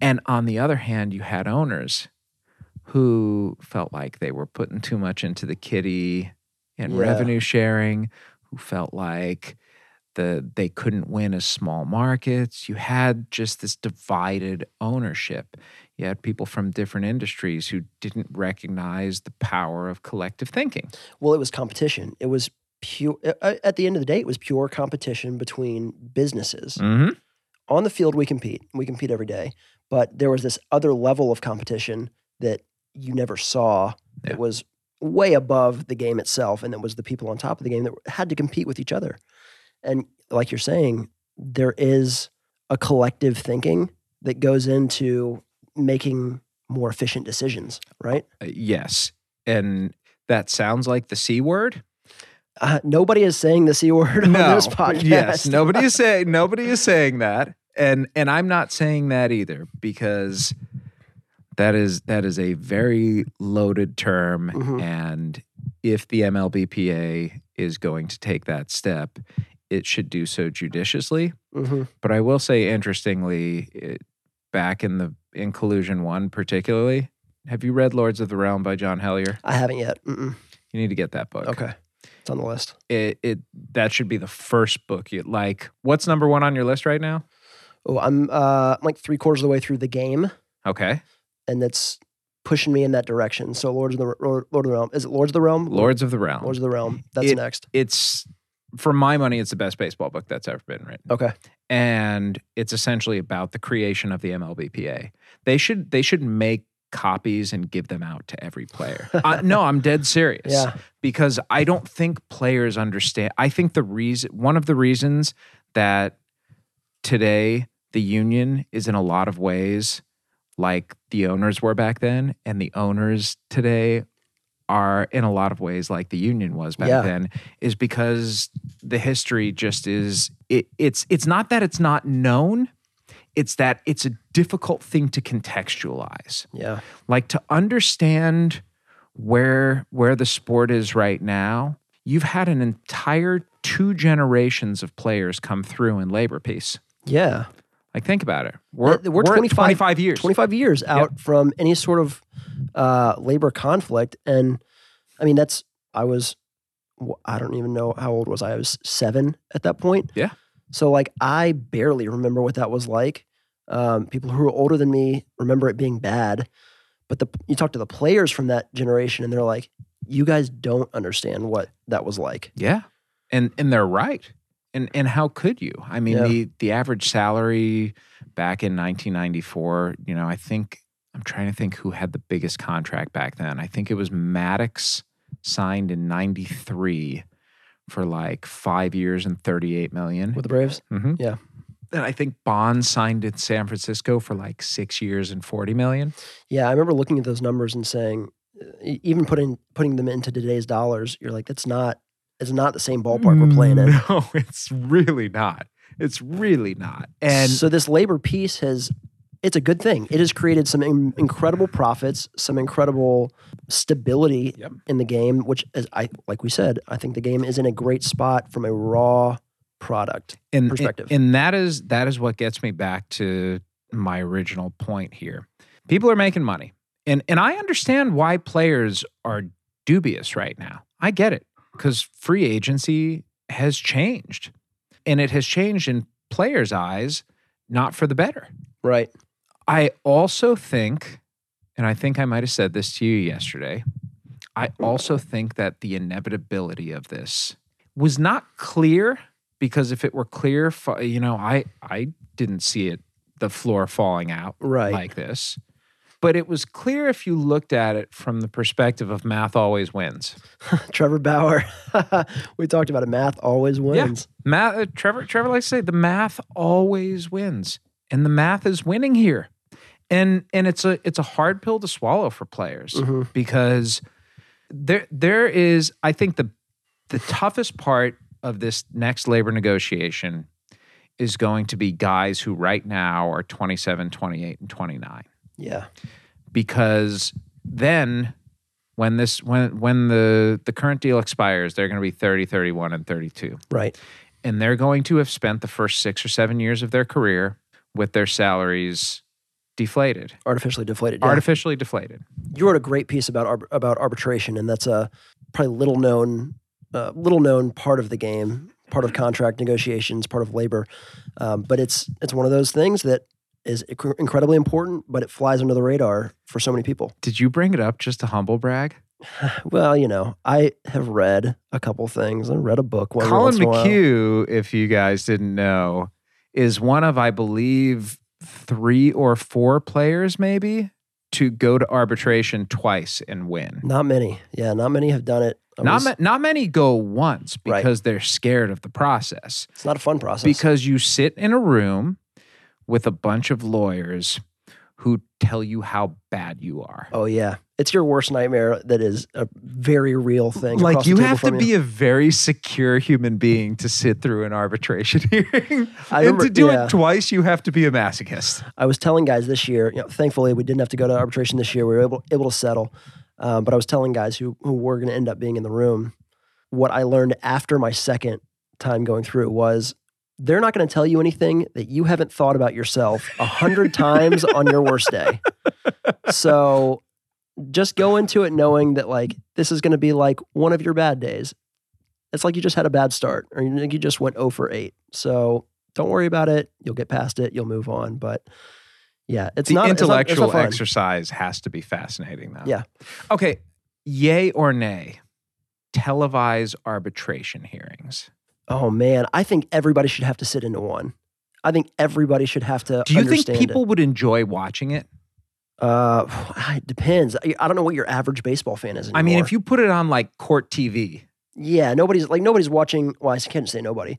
And on the other hand, you had owners who felt like they were putting too much into the kitty and Yeah. revenue sharing, who felt like the they couldn't win as small markets. You had just this divided ownership. You had people from different industries who didn't recognize the power of collective thinking. Well, it was competition. It was pure. At the end of the day, it was pure competition between businesses. Mm-hmm. On the field, we compete. We compete every day, but there was this other level of competition that you never saw. Yeah. It was way above the game itself, and it was the people on top of the game that had to compete with each other. And like you're saying, there is a collective thinking that goes into making more efficient decisions, right? Uh, yes. And that sounds like the C word. Uh, nobody is saying the c word on this podcast. Yes, nobody is saying nobody is saying that, and and I'm not saying that either because that is that is a very loaded term, Mhm. and if the MLBPA is going to take that step, it should do so judiciously. hmm But I will say, interestingly, it, back in the in Collusion One, particularly, have you read Lords of the Realm by John Helyar? I haven't yet. Mm-mm. You need to get that book. Okay, it's on the list. it, it that should be the first book you like. What's number one on your list right now? Oh, I'm uh, I'm like three quarters of the way through the game, Okay, and that's pushing me in that direction. So, Lords of the Lord Lord of the Realm is it Lords of the Realm? Lords of the Realm. Lords of the Realm. That's It- next. It's for my money, it's the best baseball book that's ever been written, Okay. and it's essentially about the creation of the MLBPA. They should they should make copies and give them out to every player. uh, no, I'm dead serious. Yeah. because I don't think players understand. I think the reason, one of the reasons that today the union is in a lot of ways like the owners were back then, and the owners today are in a lot of ways like the union was back Yeah. then, is because the history just is. It, it's it's not that it's not known. It's that it's a difficult thing to contextualize Yeah. like to understand where where the sport is right now you've had an entire two generations of players come through in labor peace Yeah. Like think about it we're, we're we're, 25 25, 25 years 25 years out from any sort of uh, labor conflict. And I mean, that's, I was, I don't even know how old was I? I was seven at that point. Yeah. So, like, I barely remember what that was like. Um, people who are older than me remember it being bad. But the, you talk to the players from that generation, and they're like, you guys don't understand what that was like. yeah and and they're right and and how could you i mean Yeah. the the average salary back in 1994 you know i think i'm trying to think who had the biggest contract back then i think it was Maddux signed in 93 for like five years and 38 million With the Braves? Mm-hmm. Yeah. And I think Bonds signed in San Francisco for like six years and 40 million. Yeah, I remember looking at those numbers and saying, even putting putting them into today's dollars, you're like, that's not it's not the same ballpark we're playing in. No, it's really not. It's really not. And so this labor piece has it's a good thing. It has created some in- incredible profits, some incredible stability Yep. in the game, which is I like we said, I think the game is in a great spot from a raw product. and, perspective. And that is that is what gets me back to my original point here. People are making money. And and I understand why players are dubious right now. I get it because free agency has changed. And it has changed in players' eyes not for the better. Right. I also think and I think I might have said this to you yesterday. I also think that the inevitability of this was not clear because if it were clear, you know, I I didn't see it the floor falling out Right. like this. But it was clear if you looked at it from the perspective of math always wins. Trevor Bauer. we talked about it. Math always wins. Math, uh, Trevor, Trevor likes to say the math always wins, and the math is winning here, and and it's a it's a hard pill to swallow for players Mhm. because there there is I think the the toughest part of this next labor negotiation is going to be guys who right now are 27, 28 and 29 Yeah. because then when this when when the the current deal expires they're going to be 30, 31 and 32 Right. and they're going to have spent the first 6 or 7 years of their career with their salaries deflated, Artificially deflated. Yeah. artificially deflated. you wrote a great piece about about arbitration, and that's a probably little known uh, little known part of the game, part of contract negotiations, part of labor. Um, but it's it's one of those things that is incredibly important, but it flies under the radar for so many people. Did you bring it up just to humble brag? Well, you know, I have read a couple things. I read a book. One Collin once in a while. McHugh, if you guys didn't know, is one of I believe three or four players maybe to go to arbitration twice and win. Not many. Yeah, not many have done it. I Not was- ma- not many go once Right. because they're scared of the process. it's not a fun process. Because you sit in a room with a bunch of lawyers who tell you how bad you are. oh yeah, it's your worst nightmare. That is a very real thing. Like you have to you. be a very secure human being to sit through an arbitration hearing. And remember- to do yeah. it twice, you have to be a masochist. I was telling guys this year, you know, thankfully we didn't have to go to arbitration this year. We were able able to settle. Um, but I was telling guys who who were going to end up being in the room what I learned after my second time going through was they're not going to tell you anything that you haven't thought about yourself a hundred times on your worst day. So just go into it knowing that like this is going to be like one of your bad days. It's like you just had a bad start or you you just went 0 for 8. So don't worry about it. You'll get past it. You'll move on. But yeah, it's the not it's not- it's not intellectual exercise has to be fascinating, though. Yeah. Okay. Yay or nay? Televise arbitration hearings. Oh man, I think everybody should have to sit into one. I think everybody should have to. Do you think people It. would enjoy watching it? Uh, it depends. I don't know what your average baseball fan is. Anymore. I mean, if you put it on like court TV, yeah, nobody's like nobody's watching. Well, I can't say nobody.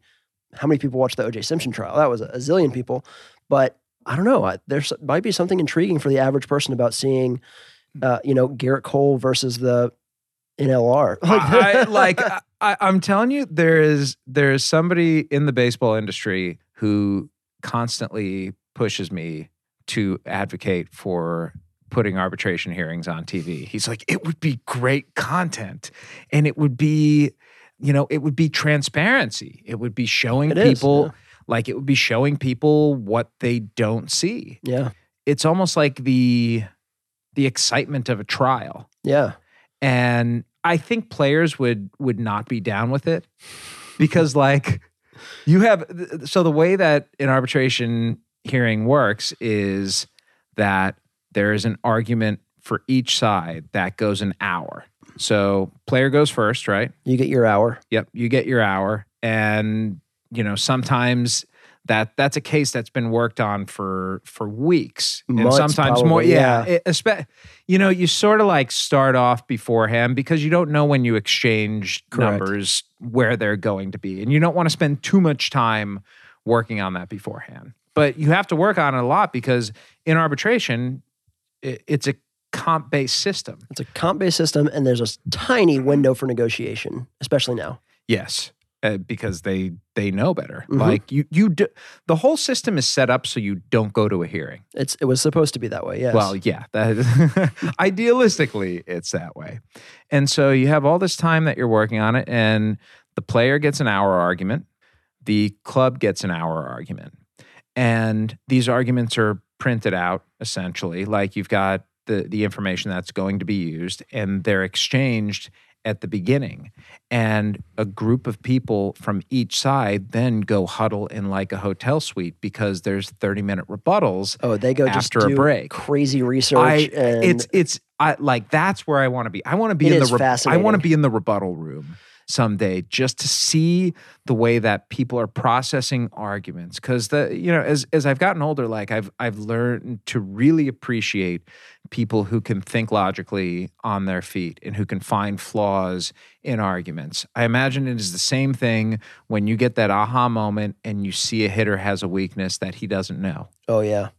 How many people watched the O.J. Simpson trial? That was a, a zillion people. But I don't know. I, there's might be something intriguing for the average person about seeing, uh, you know, Gerrit Cole versus the NLR. I, like I, I'm telling you, there is there is somebody in the baseball industry who constantly pushes me to advocate for putting arbitration hearings on TV. He's like, it would be great content, and it would be, you know, it would be transparency. It would be showing It is, people. yeah. Like it would be showing people what they don't see. yeah, It's almost like the the excitement of a trial yeah. and I think players would would not be down with it because like you have so the way that an arbitration hearing works is that there is an argument for each side that goes an hour. So player goes first, right? You get your hour. Yep, you get your hour and you know sometimes that that's a case that's been worked on for for weeks and Months, sometimes more yeah, yeah. It- espe- you know you sort of like start off beforehand because you don't know when you exchange Correct. numbers where they're going to be and you don't want to spend too much time working on that beforehand but you have to work on it a lot because in arbitration i- it's a comp based system It's a comp based system, and there's a tiny window for negotiation, especially now. Yes, uh, because they they know better. Mhm. Like you you do, the whole system is set up so you don't go to a hearing. It's it was supposed to be that way. Yes. Well, yeah, that idealistically it's that way. And so you have all this time that you're working on it and the player gets an hour argument, the club gets an hour argument. And these arguments are printed out essentially. Like you've got the the information that's going to be used, and they're exchanged at the beginning. And a group of people from each side then go huddle in like a hotel suite because there's 30 minute rebuttals. Oh, they go just After a break. crazy research. I and it's it's I like that's where I want to be. I want to be It in the re- I want to be in the rebuttal room someday just to see the way that people are processing arguments cuz the you know as as I've gotten older like I've I've learned to really appreciate people who can think logically on their feet and who can find flaws in arguments. I imagine it is the same thing when you get that aha moment and you see a hitter has a weakness that he doesn't know oh yeah,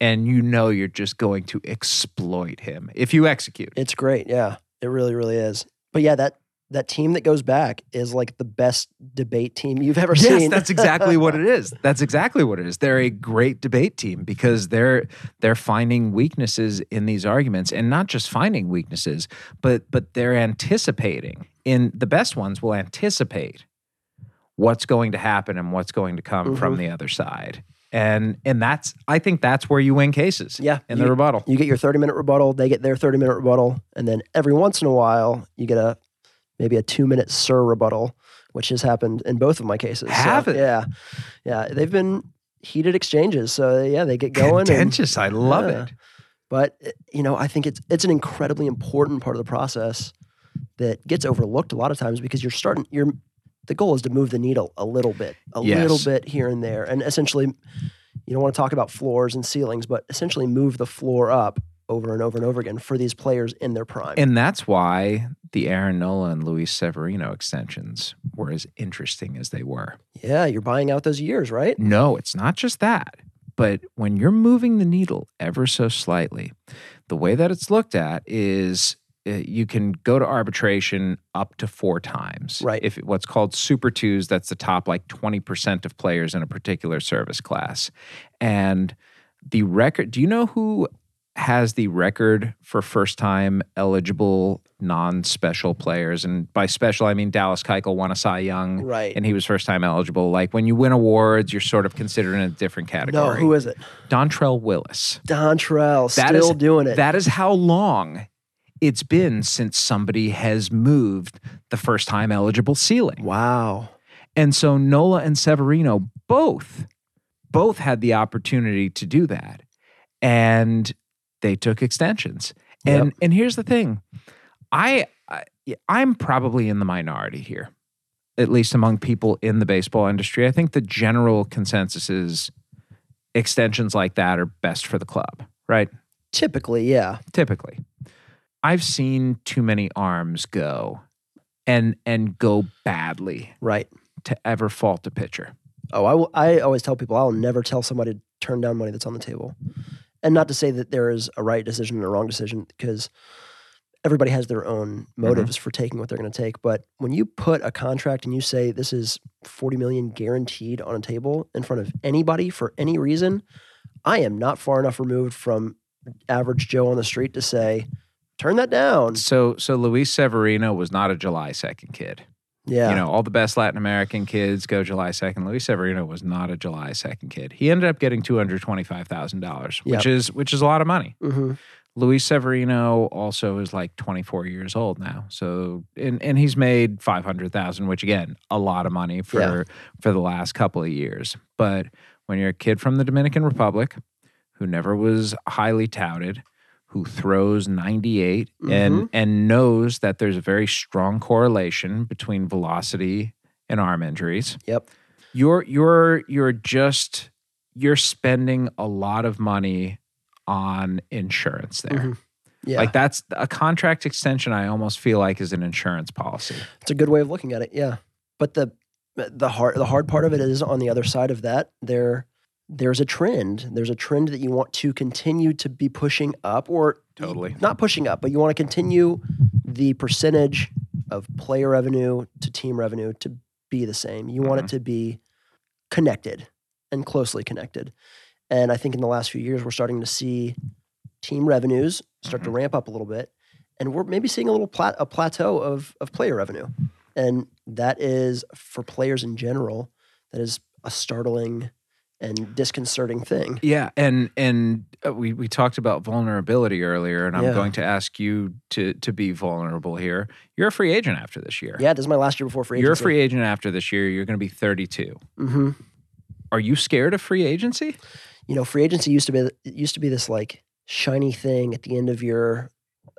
and you know you're just going to exploit him if you execute. it's great. Yeah, it really, really is. But yeah, that that team that goes back is like the best debate team you've ever Yes, seen. that's exactly what it is. That's exactly what it is. They're a great debate team because they're they're finding weaknesses in these arguments and not just finding weaknesses, but but they're anticipating. In the best ones will anticipate what's going to happen and what's going to come from Mhm. the other side. And and that's I think that's where you win cases. Yeah, In you- the rebuttal. You get your 30 minute rebuttal, they get their 30 minute rebuttal, and then every once in a while you get a maybe a two minute surrebuttal, which has happened in both of my cases. So, Have it? Yeah. Yeah. They've been heated exchanges. So yeah, they get going. and- Contentious. I love Yeah. it. but uh, you know, I think it's it's an incredibly important part of the process that gets overlooked a lot of times because you're starting you're the goal is to move the needle a little bit, a little bit here and there. And essentially you don't want to talk about floors and ceilings, but essentially move the floor up over and over and over again for these players in their prime. And that's why the Aaron Nola and Luis Severino extensions were as interesting as they were. yeah, you're buying out those years, right? No, it's not just that. But when you're moving the needle ever so slightly, the way that it's looked at is uh, you can go to arbitration up to four times. Right. If what's called Super Twos, that's the top like 20% of players in a particular service class. And the record, do you know who has the record for first time eligible non special players? And by special, I mean Dallas Keuchel won a Cy Young Right. and he was first time eligible. Like when you win awards, you're sort of considered in a different category. no, who is it? Dontrelle Willis. Dontrelle, That still is- doing it. That is how long it's been since somebody has moved the first time eligible ceiling. wow. And so Nola and Severino both both had the opportunity to do that. And they took extensions. And and here's the thing. I, I I'm probably in the minority here. At least among people in the baseball industry. I think the general consensus is extensions like that are best for the club, right? Typically, yeah. typically i've seen too many arms go and and go badly Right. to ever fault a pitcher Oh, I, will, I always tell people I'll never tell somebody to turn down money that's on the table. And not to say that there is a right decision and a wrong decision because everybody has their own mm-hmm. motives for taking what they're going to take. But when you put a contract and you say this is 40 million guaranteed on a table in front of anybody for any reason, I am not far enough removed from average Joe on the street to say, turn that down. so so luis severino was not a july 2nd kid Yeah. you know all the best latin american kids go july 2nd luis severino was not a july 2nd kid he ended up getting $225000 which Yep. is which is a lot of money hmm Luis Severino also is like 24 years old now. So and and he's made 500,000 which again, a lot of money for Yeah. for the last couple of years. But when you're a kid from the Dominican Republic who never was highly touted, who throws 98 and and knows that there's a very strong correlation between velocity and arm injuries. Yep. You're you're you're just you're spending a lot of money on insurance there. Mhm. Yeah. Like that's a contract extension. I almost feel like is an insurance policy. It's a good way of looking at it, yeah. But the the hard the hard part of it is on the other side of that, there there's a trend. There's a trend that you want to continue to be pushing up or Totally. not pushing up, but you want to continue the percentage of player revenue to team revenue to be the same. You want it mm-hmm. to be connected and closely connected. And I think in the last few years we're starting to see team revenues start to mm-hmm. ramp up a little bit and we're maybe seeing a little plat- a plateau of of player revenue. And that is for players in general that is a startling and disconcerting thing. Yeah, and and uh, we we talked about vulnerability earlier, and I'm Yeah. going to ask you to to be vulnerable here. You're a free agent after this year. Yeah, this is my last year before free You're a free agent after this year. You're going to be 32. hmm Are you scared of free agency? You know, free agency used to be it used to be this like shiny thing at the end of your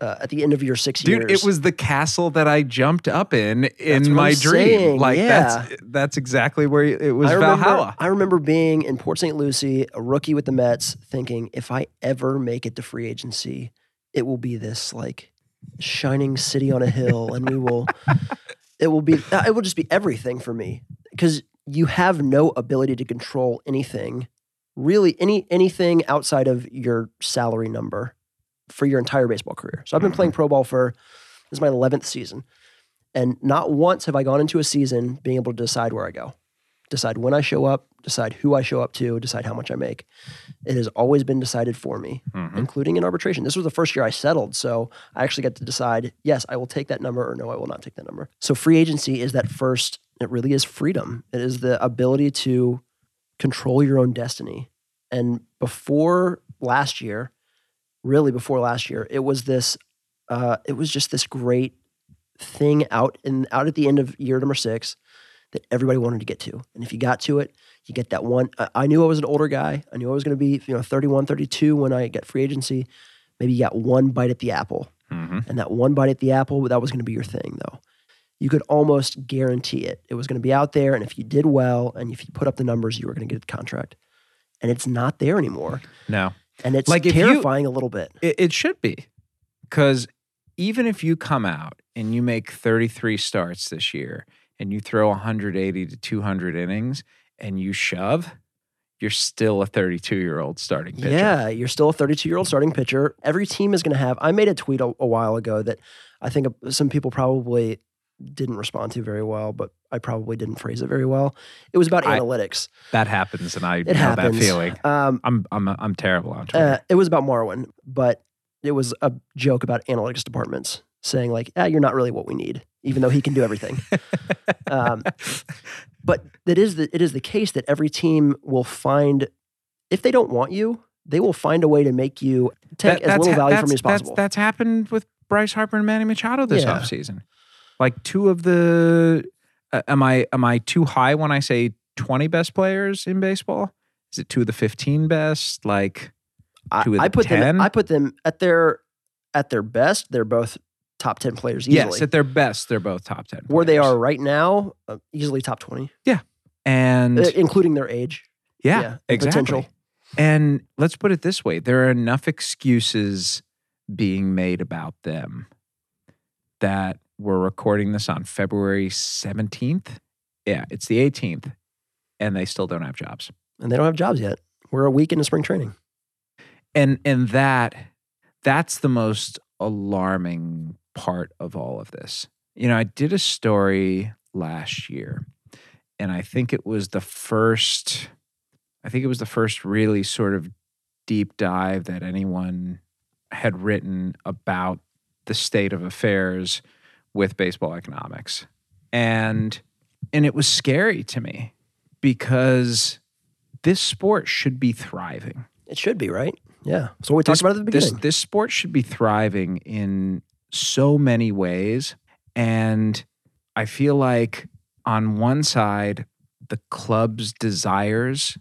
uh, at the end of your six Dude, years. Dude, it was the castle that I jumped up in in my I'm dream. saying, Like yeah. that's that's exactly where it was I remember, Valhalla. I remember being in Port St. Lucie, a rookie with the Mets, thinking if I ever make it to free agency, it will be this like shining city on a hill, and we will. It will be. uh, It will just be everything for me because you have no ability to control anything, really any anything outside of your salary number for your entire baseball career. So I've been playing pro ball for this is my eleventh season, and not once have I gone into a season being able to decide where I go decide when I show up, decide who I show up to, decide how much I make. It has always been decided for me, Mhm. including in arbitration. This was the first year I settled, so I actually got to decide, yes, I will take that number or no, I will not take that number. So free agency is that first, it really is freedom. It is the ability to control your own destiny. And before last year, really before last year, it was this uh, it was just this great thing out in out at the end of year number six that everybody wanted to get to. And if you got to it, you get that one. I, I knew I was an older guy. I knew I was going to be, you know, 31, 32 when I get free agency. Maybe you got one bite at the apple. Mhm. And that one bite at the apple, that was going to be your thing, though. You could almost guarantee it. It was going to be out there. And if you did well and if you put up the numbers, you were going to get a contract. And it's not there anymore. No. And it's Like, if you- terrifying a little bit. It, it should be. Because even if you come out and you make 33 starts this year and you throw 180 to 200 innings and you shove, you're still a 32 year old starting pitcher. Yeah, you're still a 32 year old starting pitcher. Every team is going to have. I made a tweet a, a while ago that I think some people probably didn't respond to very well, but I probably didn't phrase it very well. It was about I- analytics. That happens, and I It know happens. that feeling. Um, I'm I'm I'm terrible on Twitter. uh, it was about Marwin, but it was a joke about analytics departments saying like, "Ah, you're not really what we need," even though he can do everything. um, but it is the it is the case that every team will find if they don't want you, they will find a way to make you take That- as that's little value that's, from you as that's- possible. That's, happened with Bryce Harper and Manny Machado this Yeah. offseason. Like two of the uh, am I am I too high when I say 20 best players in baseball? Is it two of the 15 best? Like I, two of I the put 10? them. I put them at their at their best. They're both top ten players easily. yes, at their best, they're both top 10. Where they are right now, uh, easily top twenty, Yeah. and uh, including their age. yeah, yeah, exactly. potential. And let's put it this way: there are enough excuses being made about them that we're recording this on February 17th. Yeah, it's the 18th, and they still don't have jobs. and they don't have jobs yet. We're a week into spring training. And and that that's the most alarming part of all of this. You know, I did a story last year, and I think it was the first I think it was the first really sort of deep dive that anyone had written about the state of affairs with baseball economics. And and it was scary to me because this sport should be thriving. It should be right. Yeah. So we talked This- about it at the This beginning. this sport should be thriving in so many ways. And I feel like on one side, the club's desires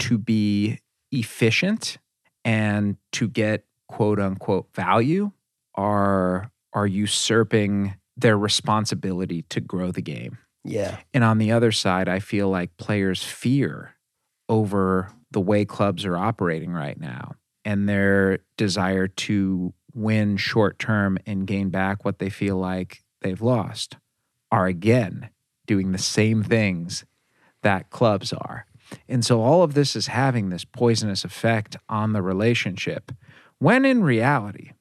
to be efficient and to get quote unquote value are are usurping their responsibility to grow the game. yeah. And on the other side, I feel like players' fear over the way clubs are operating right now and their desire to win short term and gain back what they feel like they've lost are again doing the same things that clubs are. And so all of this is having this poisonous effect on the relationship when in reality,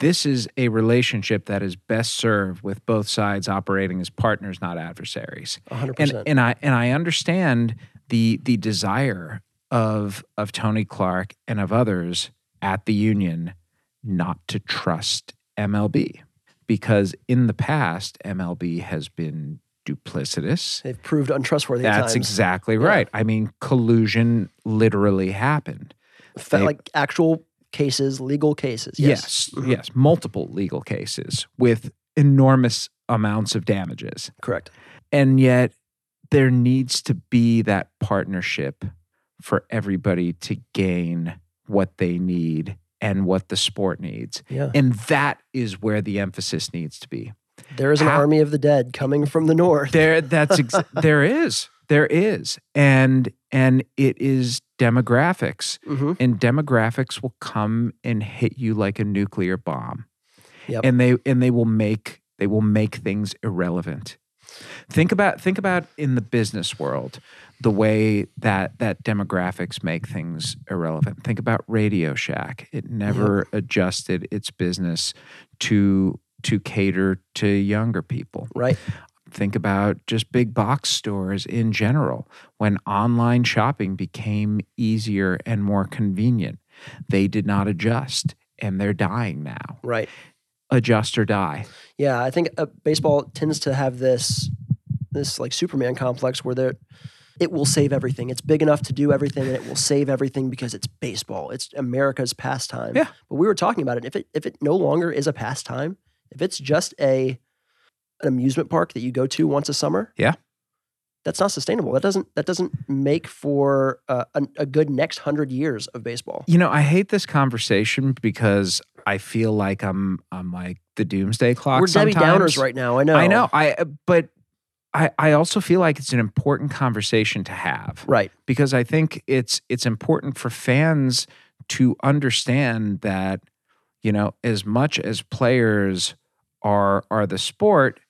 this is a relationship that is best served with both sides operating as partners, not adversaries. hundred And percent. and I and I understand the the desire of of Tony Clark and of others at the union not to trust MLB because in the past MLB has been duplicitous. They've proved untrustworthy. at That's exactly Yeah. right. I mean, collusion literally happened. Fa- they- like actual cases, legal cases. Yes, Mhm. yes, multiple legal cases with enormous amounts of damages. correct. And yet there needs to be that partnership for everybody to gain what they need and what the sport needs. Yeah, And that is where the emphasis needs to be. there is an How- army of the dead coming from the north. There that's ex- there is. There is. And and it is demographics. hmm And demographics will come and hit you like a nuclear bomb. Yep. And they and they will make they will make things irrelevant. Think about think about in the business world the way that that demographics make things irrelevant. Think about Radio Shack. It never adjusted its business to to cater to younger people Right. Think about just big box stores in general. When online shopping became easier and more convenient, they did not adjust and they're dying now. Right. Adjust or die. Yeah, I think uh, baseball tends to have this this like Superman complex where they're it will save everything. It's big enough to do everything, and it will save everything because it's baseball. It's America's pastime. Yeah. But we were talking about it. If it if it no longer is a pastime, if it's just a an amusement park that you go to once a summer, Yeah. that's not sustainable. That doesn't that doesn't make for uh, a, a good next hundred years of baseball. You know, I hate this conversation because I feel like I'm I'm like the doomsday clock. we're Debbie sometimes. Downers right now. I know. I know. I but I I also feel like it's an important conversation to have. Right. because I think it's it's important for fans to understand that you know as much as players are are the sport,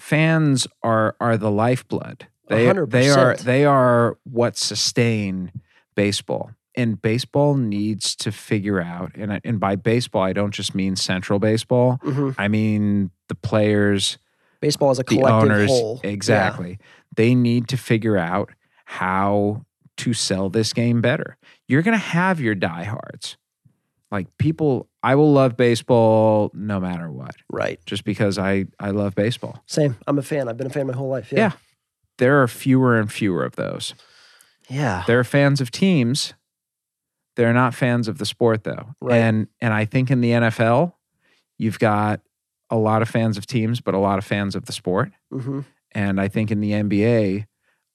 fans are are the lifeblood. They hundred they are they are what sustain baseball. And baseball needs to figure out, and I- and by baseball I don't just mean central baseball. hmm I mean the players, Baseball as a the collective owners whole. Yeah. exactly they need to figure out how to sell this game better you're going to have your diehards like people i will love baseball no matter what Right. just because i i love baseball Same. I'm a fan. I've been a fan my whole life. Yeah. there are fewer and fewer of those Yeah. there are fans of teams they're not fans of the sport though Right. and and i think in the nfl you've got a lot of fans of teams but a lot of fans of the sport hmm And I think in the NBA,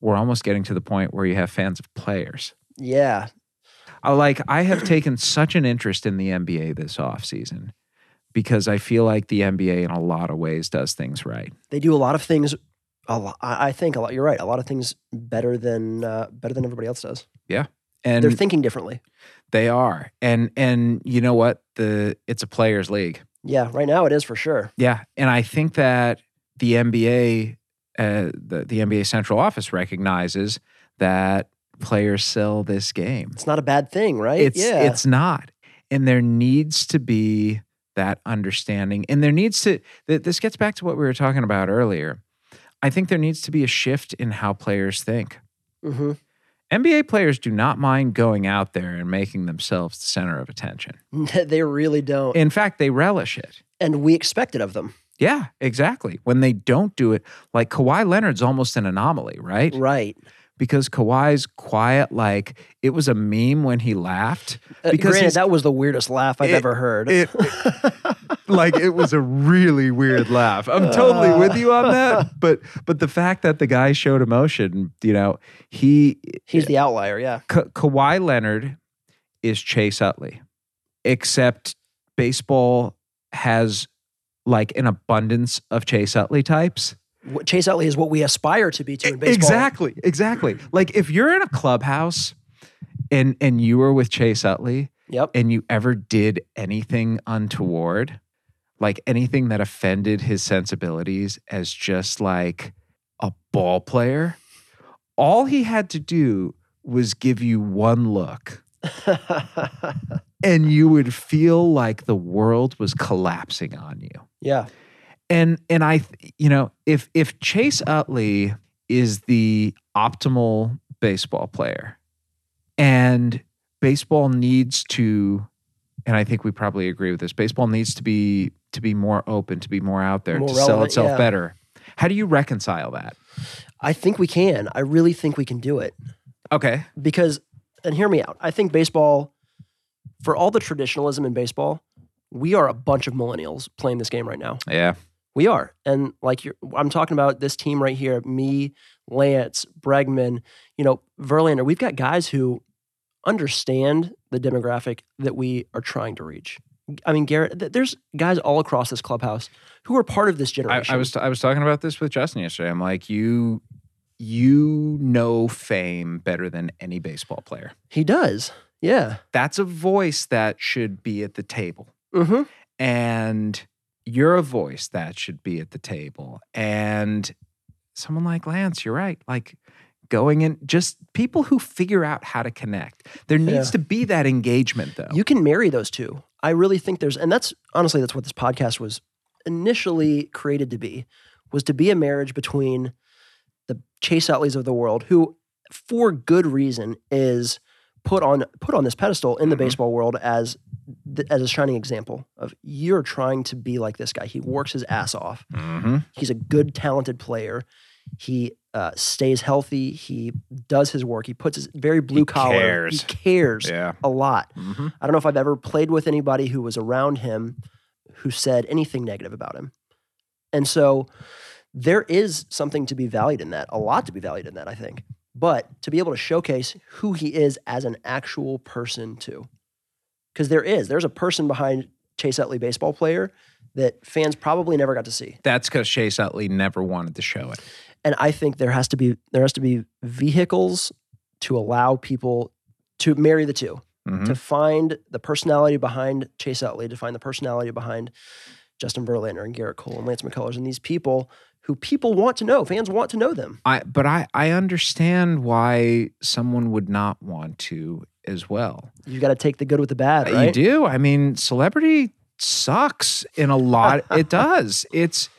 we're almost getting to the point where you have fans of players. Yeah. Like I have taken such an interest in the NBA this offseason because I feel like the NBA in a lot of ways does things right. They do a lot of things. A lot, I I think a lot. You're right. A lot of things better than uh, better than everybody else does. Yeah. And They're thinking differently. they are. And and you know what? The it's a players league. Yeah. Right now it is for sure. Yeah. And I think that the NBA uh, the, the NBA central office recognizes that players sell this game. It's not a bad thing, right? It's yeah. it's not. And there needs to be that understanding. And there needs to th- this gets back to what we were talking about earlier. I think there needs to be a shift in how players think. hmm NBA players do not mind going out there and making themselves the center of attention. they really don't. In fact, they relish it. and we expect it of them. Yeah, exactly. When they don't do it, like Kawhi Leonard's almost an anomaly, right? Right. Because Kawhi's quiet, like it was a meme when he laughed. Uh, Because granted, that was the weirdest laugh I've It- ever heard. it- like it was a really weird laugh. I'm totally with you on that. But but the fact that the guy showed emotion, you know, he He's the outlier. Yeah. Ka- Kawhi Leonard is Chase Utley, except baseball has like an abundance of Chase Utley types. What- Chase Utley is what we aspire to be to in baseball. Exactly, exactly. Like if you're in a clubhouse and and you were with Chase Utley Yep. and you ever did anything untoward, like anything that offended his sensibilities as just like a ball player, all he had to do was give you one look and you would feel like the world was collapsing on you. yeah. And and I you know, if if Chase Utley is the optimal baseball player and baseball needs to and I think we probably agree with this. Baseball needs to be to be more open, to be more out there, More to sell itself yeah. better. How do you reconcile that? I think we can. I really think we can do it Okay. because, and hear me out. I think baseball, for all the traditionalism in baseball, we are a bunch of millennials playing this game right now. Yeah. We are. And like you're, I'm talking about this team right here, me, Lance, Bregman, you know, Verlander. We've got guys who understand the demographic that we are trying to reach. I mean, Gerrit, th- there's guys all across this clubhouse who are part of this generation. I was I was talking about this with Justin yesterday. I'm like, you you know fame better than any baseball player. he does. Yeah. That's a voice that should be at the table. Mm-hmm. and you're a voice that should be at the table. And someone like Lance, you're right. Like going in, just people who figure out how to connect. There needs Yeah. to be that engagement, though. You can marry those two. I really think there's, and that's honestly, that's what this podcast was initially created to be, was to be a marriage between the Chase Utleys of the world, who, for good reason, is put on put on this pedestal in the Mhm. baseball world as th- as a shining example of you're trying to be like this guy. He works his ass off. hmm He's a good, talented player. He uh, stays healthy. He does his work. He puts his very blue collar. cares. He cares Yeah. a lot. hmm I don't know if I've ever played with anybody who was around him who said anything negative about him. And so there is something to be valued in that, a lot to be valued in that, I think. But to be able to showcase who he is as an actual person, too. Because there is, there's a person behind Chase Utley, baseball player, that fans probably never got to see. That's because Chase Utley never wanted to show it. And I think there has to be there has to be vehicles to allow people to marry the 2 Mhm. to find the personality behind Chase Utley, to find the personality behind Justin Verlander and Gerrit Cole and Lance McCullers and these people who people want to know. Fans want to know them. I, but I, I understand why someone would not want to as well. You got to take the good with the bad, right? You do. I mean, celebrity sucks in a lot. it does. It's.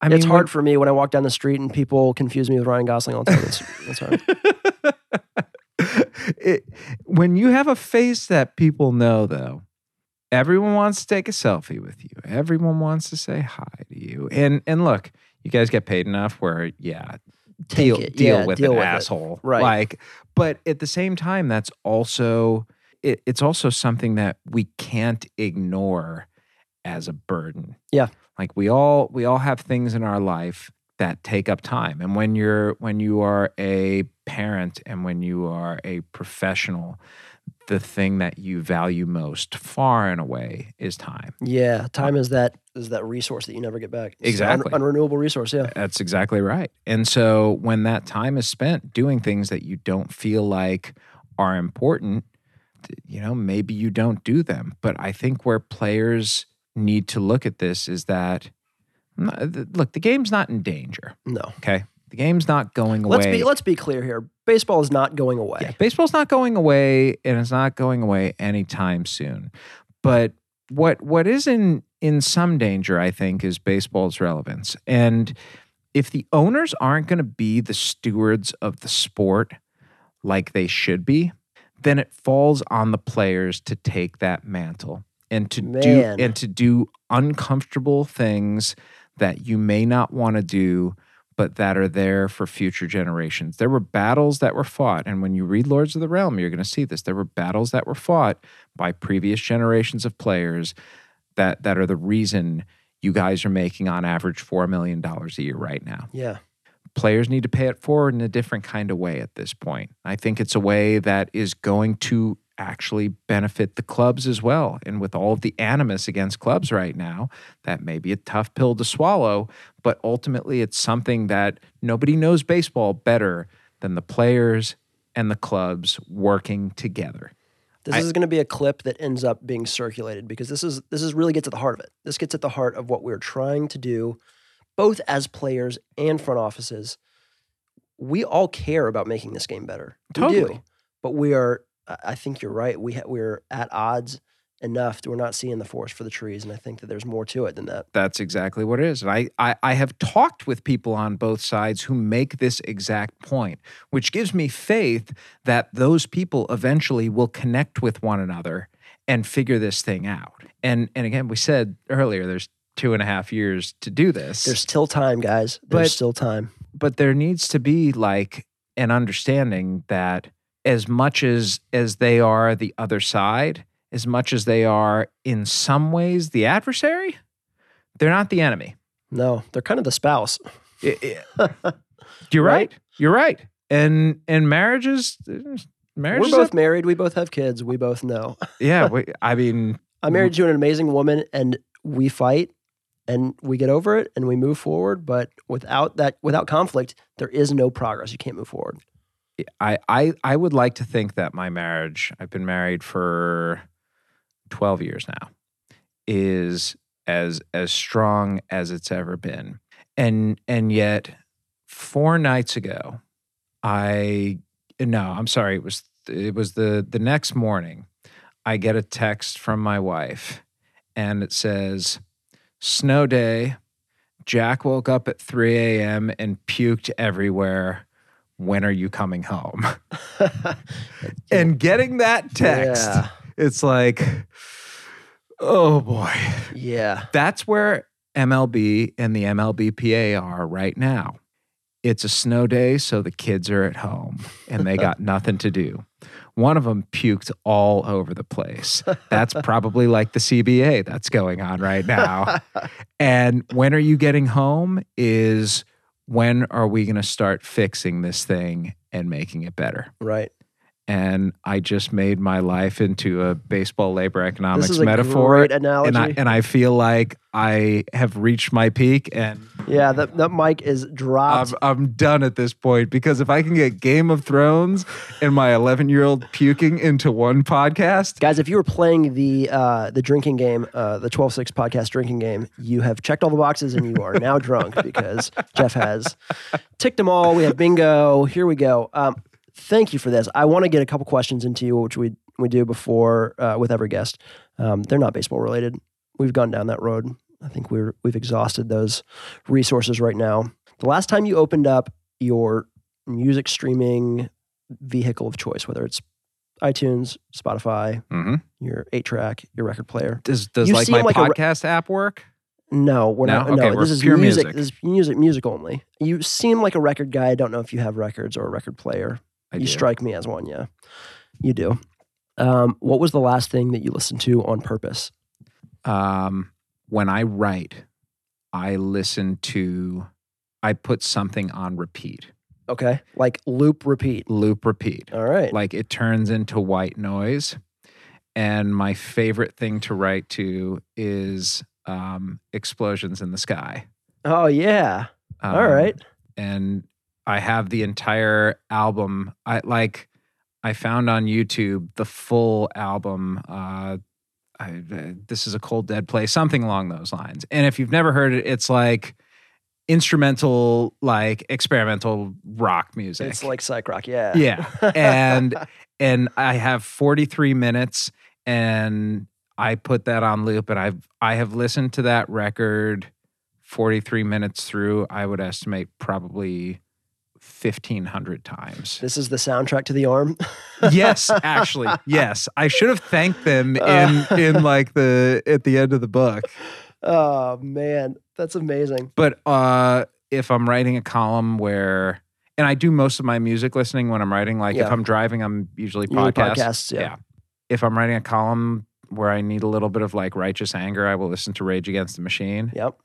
I mean, it's when- hard for me when I walk down the street and people confuse me with Ryan Gosling all the time. It's, it's hard. it, when you have a face that people know, though, everyone wants to take a selfie with you. Everyone wants to say hi to you. And and look, you guys get paid enough where, yeah, Take deal it. deal Yeah, with deal an with it. asshole, Right. Like, but at the same time, that's also it, it's also something that we can't ignore as a burden. Yeah. like we all we all have things in our life that take up time and when you're when you are a parent and when you are a professional the thing that you value most far and away is time Yeah, uh, time is that is that resource that you never get back. It's an un- Exactly. unrenewable resource. Yeah. that's exactly right and so when that time is spent doing things that you don't feel like are important you know maybe you don't do them but i think where players need to look at this is that look the game's not in danger No. Okay. The game's not going away. Let's be let's be clear here. Baseball is not going away. yeah, baseball's not going away and it's not going away anytime soon. But what what is in in some danger, I think, is baseball's relevance. And if the owners aren't going to be the stewards of the sport like they should be, then it falls on the players to take that mantle and to do and to do uncomfortable things that you may not want to do but that are there for future generations. There were battles that were fought and when you read Lords of the Realm you're going to see this. There were battles that were fought by previous generations of players that that are the reason you guys are making on average 4 million dollars a year right now Yeah. players need to pay it forward in a different kind of way at this point. I think it's a way that is going to actually benefit the clubs as well. And with all of the animus against clubs right now, that may be a tough pill to swallow, but ultimately it's something that nobody knows baseball better than the players and the clubs working together. This I- is going to be a clip that ends up being circulated because this is this is really gets at the heart of it. This gets at the heart of what we're trying to do, both as players and front offices. We all care about making this game better. We Totally. do, but we are. I think you're right. We ha- we're at odds enough. that We're not seeing the forest for the trees, and I think that there's more to it than that. That's exactly what it is. And I, I, I have talked with people on both sides who make this exact point, which gives me faith that those people eventually will connect with one another and figure this thing out. And and again, we said earlier, there's two and a half years to do this. There's still time, guys. There's But- still time. but there needs to be like an understanding that as much as as they are the other side, as much as they are in some ways the adversary, they're not the enemy. No, they're kind of the spouse. I- I- You're Right? right. You're right. And and marriages, marriages, We're both married. We both have kids. We both know. yeah. We, I mean, I'm married you an amazing woman, and we fight, and we get over it, and we move forward. But without that, without conflict, there is no progress. You can't move forward. I, I I would like to think that my marriage, I've been married for 12 years now, is as as strong as it's ever been. And and yet 4 nights ago, I no, I'm sorry, it was it was the the next morning I get a text from my wife and it says snow day Jack woke up at 3 a.m. and puked everywhere. When are you coming home? and getting that text, Yeah. it's like, oh boy. Yeah. That's where MLB and the MLBPA are right now. It's a snow day, so the kids are at home and they got nothing to do. One of them puked all over the place. That's probably like the CBA that's going on right now. And when are you getting home? Is when are we going to start fixing this thing and making it better? Right. And I just made my life into a baseball labor economics This is a metaphor. great analogy. And I, and I feel like I have reached my peak and yeah, that, that mic is dropped. I'm, I'm done at this point because if I can get Game of Thrones and my 11 year old puking into one podcast, Guys, if you were playing the uh, the drinking game, uh, the 12-6 podcast drinking game, you have checked all the boxes and you are now drunk because Jeff has ticked them all. We have bingo. Here we go. Um, thank you for this. I want to get a couple questions into you, which we we do before uh, with every guest. Um, they're not baseball related. We've gone down that road. I think we're we've exhausted those resources right now. The last time you opened up your music streaming vehicle of choice, whether it's iTunes, Spotify, Mhm. your eight track, your record player. does, does You like my like a re- podcast app work? No, we're No? not. Okay, no, this is music. music. This is music, music only. You seem like a record guy. I don't know if you have records or a record player. I you do. strike me as one. Yeah, you do. Um, what was the last thing that you listened to on purpose? um, when I write, I listen to, I put something on repeat, Okay, like loop, repeat. loop, repeat. All right. Like it turns into white noise. And my favorite thing to write to is um, explosions in the sky. oh yeah. Um, All right. And I have the entire album. I like. I found on YouTube the full album. Uh, I, uh, this is a cold dead play, something along those lines. And if you've never heard it, it's like instrumental, like experimental rock music. It's like psych rock. Yeah. Yeah. And and I have 43 minutes and I put that on loop and I've I have listened to that record 43 minutes through, I would estimate probably 1500 times. this is the soundtrack to the arm. yes, actually. Yes. I should have thanked them in Uh. in like the at the end of the book. oh man, that's amazing. But uh if I'm writing a column where and I do most of my music listening when I'm writing like Yeah. if I'm driving I'm usually podcasts. podcasts, yeah. If I'm writing a column where I need a little bit of like righteous anger, I will listen to Rage Against the Machine. Yep.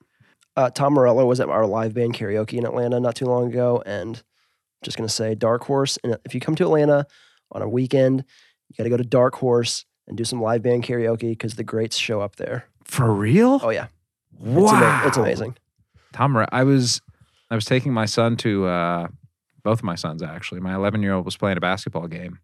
Uh, Tom Morello was at our live band karaoke in Atlanta not too long ago, and I'm just gonna say Dark Horse. And if you come to Atlanta on a weekend, you got to go to Dark Horse and do some live band karaoke because the greats show up there. For real? Oh yeah, it's, wow. ama- it's amazing. Tom, I was I was taking my son to uh, both of my sons actually. My 11 year old was playing a basketball game,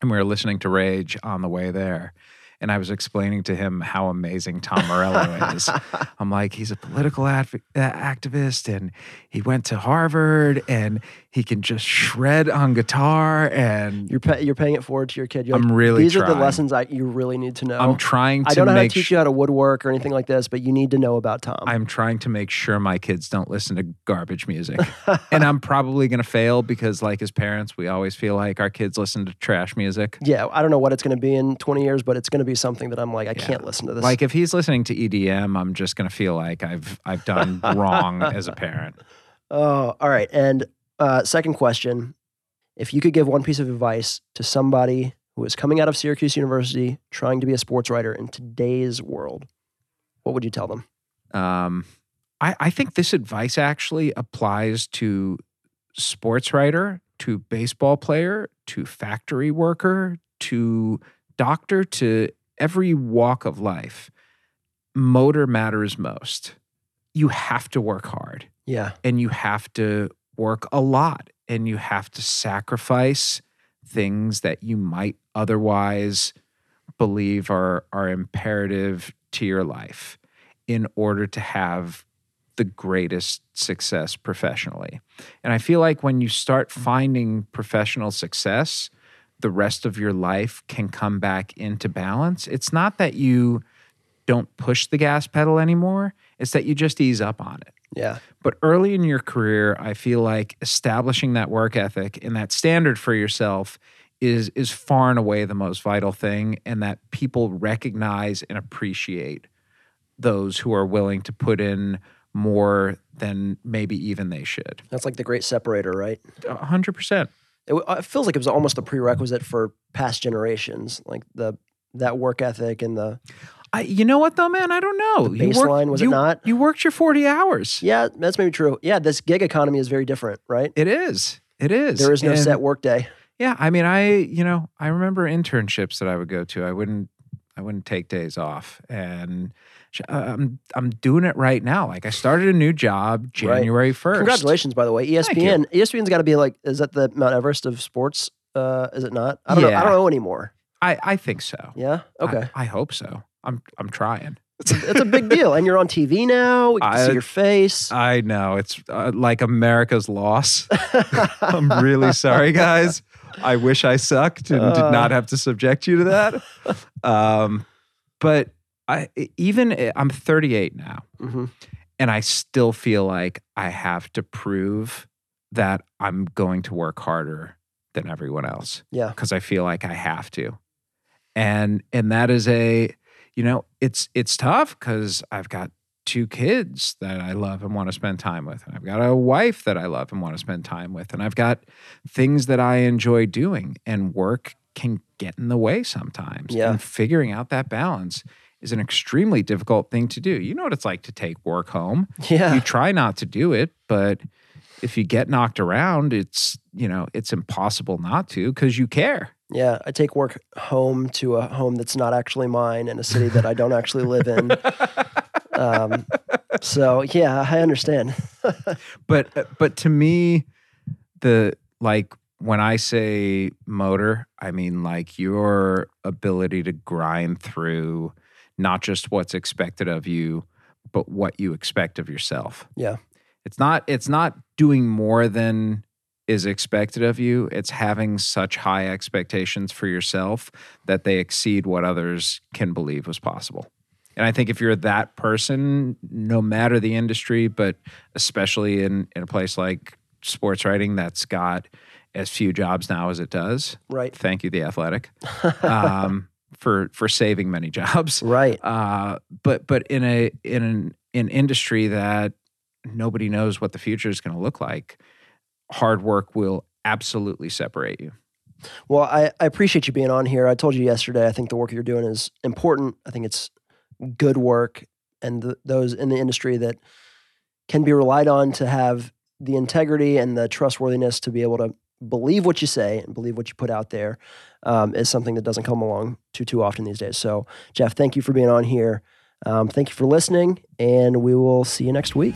and we were listening to Rage on the way there. And I was explaining to him how amazing Tom Morello is. I'm like, he's a political adv- uh, activist, and he went to Harvard, and He can just shred on guitar, and You're pay, you're paying it forward to your kid. You're I'm like, really These are the lessons I you really need to know. I'm trying to I don't know how to teach you how to woodwork or anything like this, but you need to know about Tom. I'm trying to make sure my kids don't listen to garbage music. and I'm probably going to fail because, like, as parents, we always feel like our kids listen to trash music. yeah, I don't know what it's going to be in 20 years, but it's going to be something that I'm like, I Yeah. can't listen to this. Like, if he's listening to EDM, I'm just going to feel like I've I've done wrong as a parent. oh, all right. And uh, second question: If you could give one piece of advice to somebody who is coming out of Syracuse University, trying to be a sports writer in today's world, what would you tell them? Um, I, I think this advice actually applies to sports writer, to baseball player, to factory worker, to doctor, to every walk of life. Motor matters most. You have to work hard Yeah, and you have to work a lot and you have to sacrifice things that you might otherwise believe are are imperative to your life in order to have the greatest success professionally. And I feel like when you start mm. finding professional success, the rest of your life can come back into balance. It's not that you don't push the gas pedal anymore, it's that you just ease up on it. Yeah, But early in your career, I feel like establishing that work ethic and that standard for yourself is is far and away the most vital thing and that people recognize and appreciate those who are willing to put in more than maybe even they should. that's like the great separator, right? A 100%. It, it feels like it was almost a prerequisite for past generations, like the that work ethic and the I, you know what though, man? I don't know. The You worked- baseline, was it not? You worked your 40 hours. yeah, that's maybe true. Yeah, this gig economy is very different, right? It is. It is. There is no And- set work day. Yeah, I mean, I you know, I remember internships that I would go to. I wouldn't, I wouldn't take days off, and uh, I'm I'm doing it right now. Like I started a new job January first. Congratulations, by the way. You. ESPN. ESPN's got to be like, is that the Mount Everest of sports? Uh, is it not? I don't know. I don't know anymore. I I think so. Yeah. I- Okay. I, hope so. I'm I'm trying. it's a big deal, and you're on TV now. We can I- see your face. I know it's uh, like America's loss. I'm really sorry, guys. I wish I sucked and Uh. did not have to subject you to that. Um, but I even I'm 38 now. hmm and I still feel like I have to prove that I'm going to work harder than everyone else Yeah. because I feel like I have to. And and that is a you know, it's it's tough cuz I've got two kids that I love and want to spend time with. And I've got a wife that I love and want to spend time with. And I've got things that I enjoy doing and work can get in the way sometimes. Yeah. And figuring out that balance is an extremely difficult thing to do. You know what it's like to take work home. Yeah. You try not to do it, but if you get knocked around, it's, you know, it's impossible not to because you care. Yeah. I take work home to a home that's not actually mine in a city that I don't actually live in. Um, so yeah, I understand. but uh, but to me the like when i say motor i mean like your ability to grind through not just what's expected of you but what you expect of yourself Yeah. it's not it's not doing more than is expected of you it's having such high expectations for yourself that they exceed what others can believe was possible and I think if you're that person, no matter the industry, but especially in, in a place like sports writing that's got as few jobs now as it does, Right. thank you, The Athletic, um, for for saving many jobs. Right. Uh, but but in a in an, an industry that nobody knows what the future is going to look like, hard work will absolutely separate you. Well, I, I appreciate you being on here. I told you yesterday, I think the work you're doing is important. I think it's good work, and th those in the industry that can be relied on to have the integrity and the trustworthiness to be able to believe what you say and believe what you put out there um, is something that doesn't come along too too often these days. So, Jeff, thank you for being on here. Um, thank you for listening, and we will see you next week.